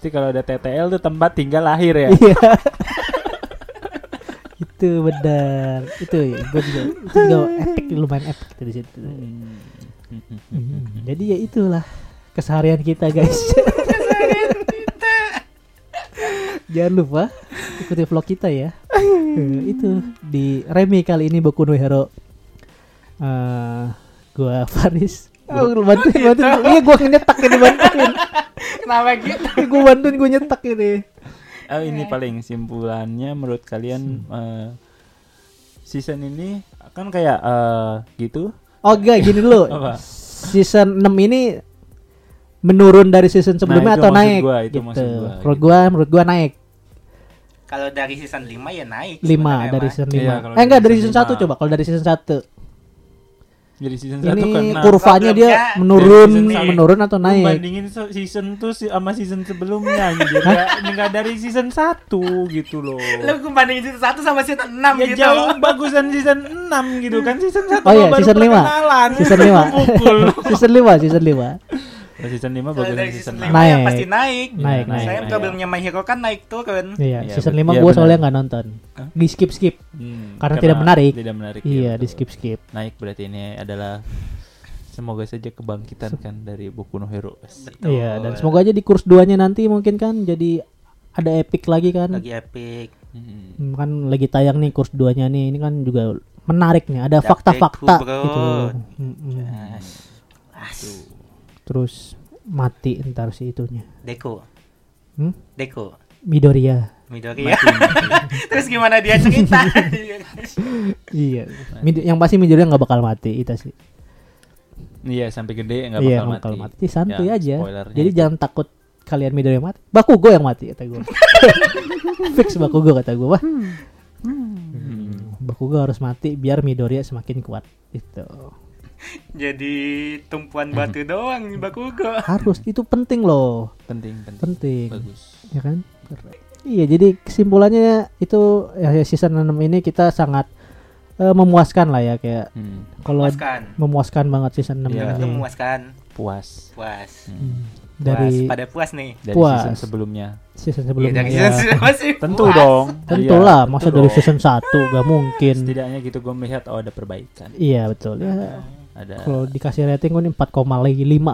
Jadi kalau ada TTL tuh tempat tinggal lahir ya. Itu benar. Itu gue juga itu juga epic lumayan epic itu di situ. Hmm, Jadi ya itulah keseharian kita guys. Jangan lupa ikuti vlog kita ya. Eh, itu di Remi kali ini Boku no Hero. Eh, gua Faris. Oh, lu bantuin, bantuin. Iya, gua nyetak ini bantuin. Kenapa gitu? gua bantuin, gua nyetak ini. Oh ini paling simpulannya menurut kalian eh, season ini kan kayak eh, gitu. Oh enggak, gini dulu. Apa? Season 6 ini menurun dari season sebelumnya itu atau naik gua, itu gitu. gua, menurut gitu. gua menurut gua naik. Kalau dari season 5 ya naik. 5 sebenarnya dari season 5. Iya, kalau eh enggak dari dari season season 1 lima. coba kalau dari season 1. Jadi season Ini satu kena kurvanya dia menurun season menurun atau naik. bandingin se- season tuh sama season sebelumnya anjir. Nggak nggak dari season 1 gitu loh. Lu bandingin season 1 sama season 6 Ya gitu. jauh bagusan season 6 gitu kan season 1 Oh iya, baru season lima. perkenalan. Season 5. Pukul. season 5, season 5. Kalau season 5 Kalau bagusan dari season season 5 6. Naik. ya pasti naik. Naik, naik. Saya naik. problemnya My Hero kan naik turun. Iya, Iya, season bet- 5 iya, gua benar. soalnya nggak nonton. Hah? Di skip skip. Hmm, Karena tidak menarik. Tidak menarik. Iya, betul. di skip skip. Naik berarti ini adalah semoga saja kebangkitan kan dari Boku no Hero. Betul. Iya, dan semoga aja di kurs 2-nya nanti mungkin kan jadi ada epic lagi kan. lagi epic. Hmm. Hmm, kan lagi tayang nih kurs 2-nya nih. Ini kan juga menarik nih. Ada fakta-fakta gitu. Hmm, hmm. Yes. As. Terus mati ntar si itunya. Deko. Hmm? Deko. Midoriya. Midori ya. Terus gimana dia cerita? Iya. Mid- yang pasti Midoriya nggak bakal mati itu sih. Iya, sampai gede nggak Iya, bakal nggak bakal mati. mati. Santuy Ya, aja. Jadi itu. jangan takut kalian Midoriya mati. Bakugo yang mati kata gue. Fix Bakugo kata gue. Wah. Hmm. Bakugo harus mati biar Midoriya semakin kuat. Itu. Jadi tumpuan batu doang nih Bakugo. Harus itu penting loh. Penting, penting. Penting. Bagus. Ya kan? Iya, jadi kesimpulannya itu ya season 6 ini kita sangat eh, memuaskan lah ya kayak Hmm. kalau Memuaskan. memuaskan banget season 6 Iya. Itu ini. memuaskan. Puas. Puas. Hmm. Dari Puas. Pada puas nih. Dari Puas. season sebelumnya. season Iya sebelumnya. dari ya. season masih Tentu puas. dong. Tentu Iya, lah, masa tentu dari dong. season 1 gak mungkin. Setidaknya gitu gue melihat oh ada perbaikan. Iya betul ya. Ada Kalau dikasih rating gue nih 4,5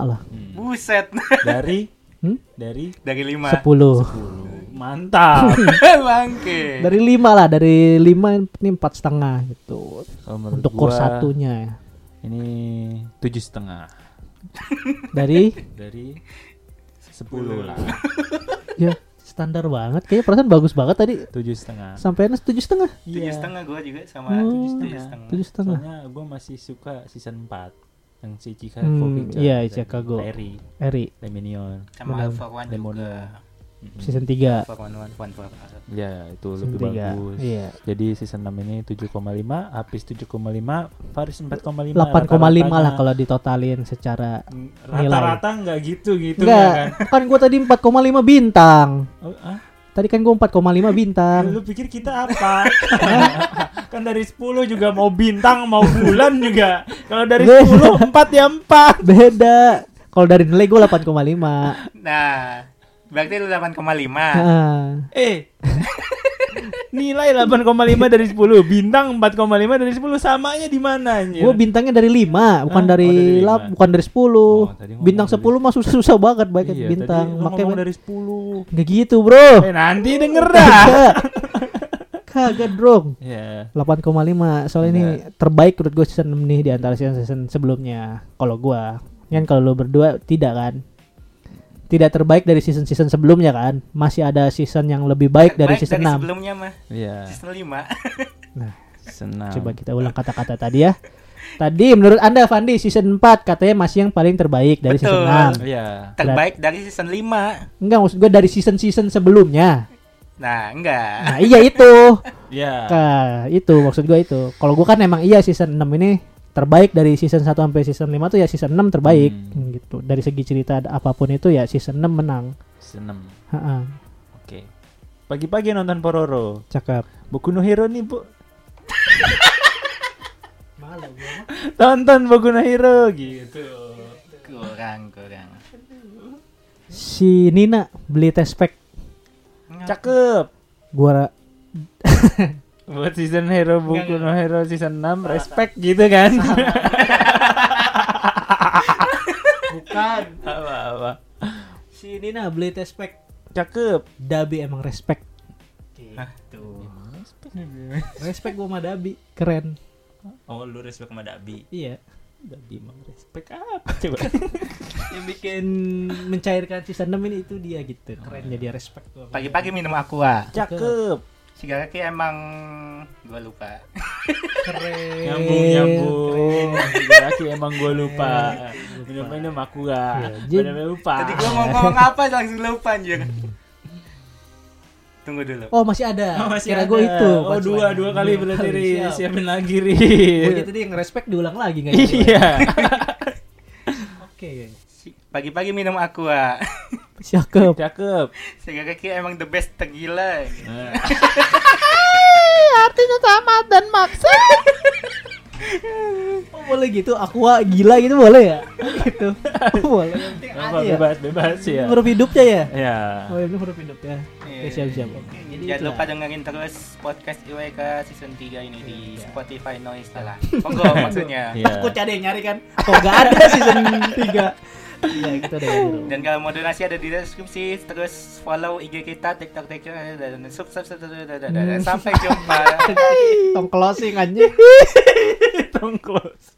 lah. hmm. Buset. dari Hmm? dari dari 5. 10. 10. Mantap. Bangke. Dari 5 lah, dari 5 ini empat setengah gitu. Untuk gua, course satunya. Ini tujuh setengah Dari dari sepuluh lah. ya standar banget. Kayaknya perasaan bagus banget tadi. Tujuh setengah. Sampainya tujuh setengah. Tujuh setengah gue juga sama Oh, tujuh setengah. Tujuh setengah. Soalnya gue masih suka season 4 yang si Chika Hmm, iya, Chicago. Larry Eri Leminion. Sama. Alpha One juga. Mm-mm. season 3. Alpha One One One One. Ya itu Season lebih tiga, bagus. iya. Jadi season 6 ini 7,5, Apis 7,5, Faris 4,5. 8,5 lah kalau ditotalin secara nilai. rata-rata nggak gitu gitu Enggak, ya kan. kan gua tadi 4,5 bintang. Oh, ah? Tadi kan gua 4,5 bintang. Lu pikir kita apa? kan dari 10 juga mau bintang mau bulan juga. Kalau dari Beda. 10 4 ya 4. Beda. Kalau dari nilai gua 8,5. Nah, berarti lu 8,5. Heeh. Eh. Nilai 8,5 dari 10, bintang 4,5 dari 10 samanya di mana anjir? Gua bintangnya dari 5, bukan Hah? dari Oh, dari lap, lima. bukan dari 10. Oh, bintang dari- 10 mah susah-susah banget banyak Iya, bintang. tadi lu Makanya dari 10. Nggak gitu, Bro. Eh nanti denger dah. Kagak. Kagak, Dong. Ya. 8,5 soalnya ini terbaik menurut gue season 6 nih di antara season-season sebelumnya kalau gua kan kalau lo berdua tidak kan tidak terbaik dari season-season sebelumnya kan masih ada season yang lebih baik dari Baik season dari 6 sebelumnya mah. Iya. Season 5. Senang. coba kita ulang kata-kata tadi ya tadi menurut anda Fandi season 4 katanya masih yang paling terbaik dari season Betul. 6 Iya. Terbaik dari season 5. enggak maksud gue dari season-season sebelumnya Nah, enggak. nah iya itu Ya. Nah, itu maksud gua itu. Kalau gua kan emang iya season 6 ini terbaik dari season 1 sampai season 5 tuh ya season 6 terbaik Hmm. gitu. Dari segi cerita apa pun itu ya season 6 menang. Seneng. Ha-ha, Oke. Pagi-pagi nonton Pororo. cakep. Boku no Hero nih, Bu. Malu Tonton Boku no Hero gitu. Kurang, kurang. Si Nina beli tespek Cakep. gua Buat season Hero Boku no Hero season 6 respect gitu kan. bukan Apa-apa. si Nina beli tespek Cakep. Dabi emang respect. Tuh. Respect gua sama Dabi, keren. Oh, lu respect sama Dabi. Iya. Dabi emang respect apa coba? Yang bikin mencairkan season 6 ini itu dia gitu. Keren jadi respect gua. sama Pagi-pagi minum aqua. Cakep. Si Garaki emang gua lupa. keren. Nyambung nyambung. Laki emang gue lupa. Minum-minum aku Iya, gak. Jin. Bener lupa. Tadi gua mau ngomong apa langsung lupa anjir. Tunggu dulu. Oh masih ada. Oh, masih Kira gue itu. Oh dua dua kali berarti Ri. Siap. Siapin lagi Ri. Gue tadi yang respect diulang lagi nggak? Iya. Oke. Pagi-pagi minum aqua. Cakep. Cakep. Si Garaki emang the best tergila. Artinya sama dan maksa. oh, boleh gitu. Aqua gila gitu boleh ya? gitu. Oh, boleh. Apa, ya. bebas bebas ya. Huruf hidupnya ya? Ya. Oh ini huruf hidup ya. Oke siap siap. Oke. Jadi Jangan itu lupa dengerin terus podcast IWK season 3 ini di Iya. Spotify Noise lah. Monggo maksudnya. Iya. Aku cari yang nyari kan. Oh gak ada season 3 Iya kita udah dulu. Dan kalau mau donasi ada di deskripsi, terus follow IG kita, TikTok, TikTok, dan sub, sub, sub, sub, sub, sub, sub, sub. Sampai jumpa. Tong closing anjing. Tong close.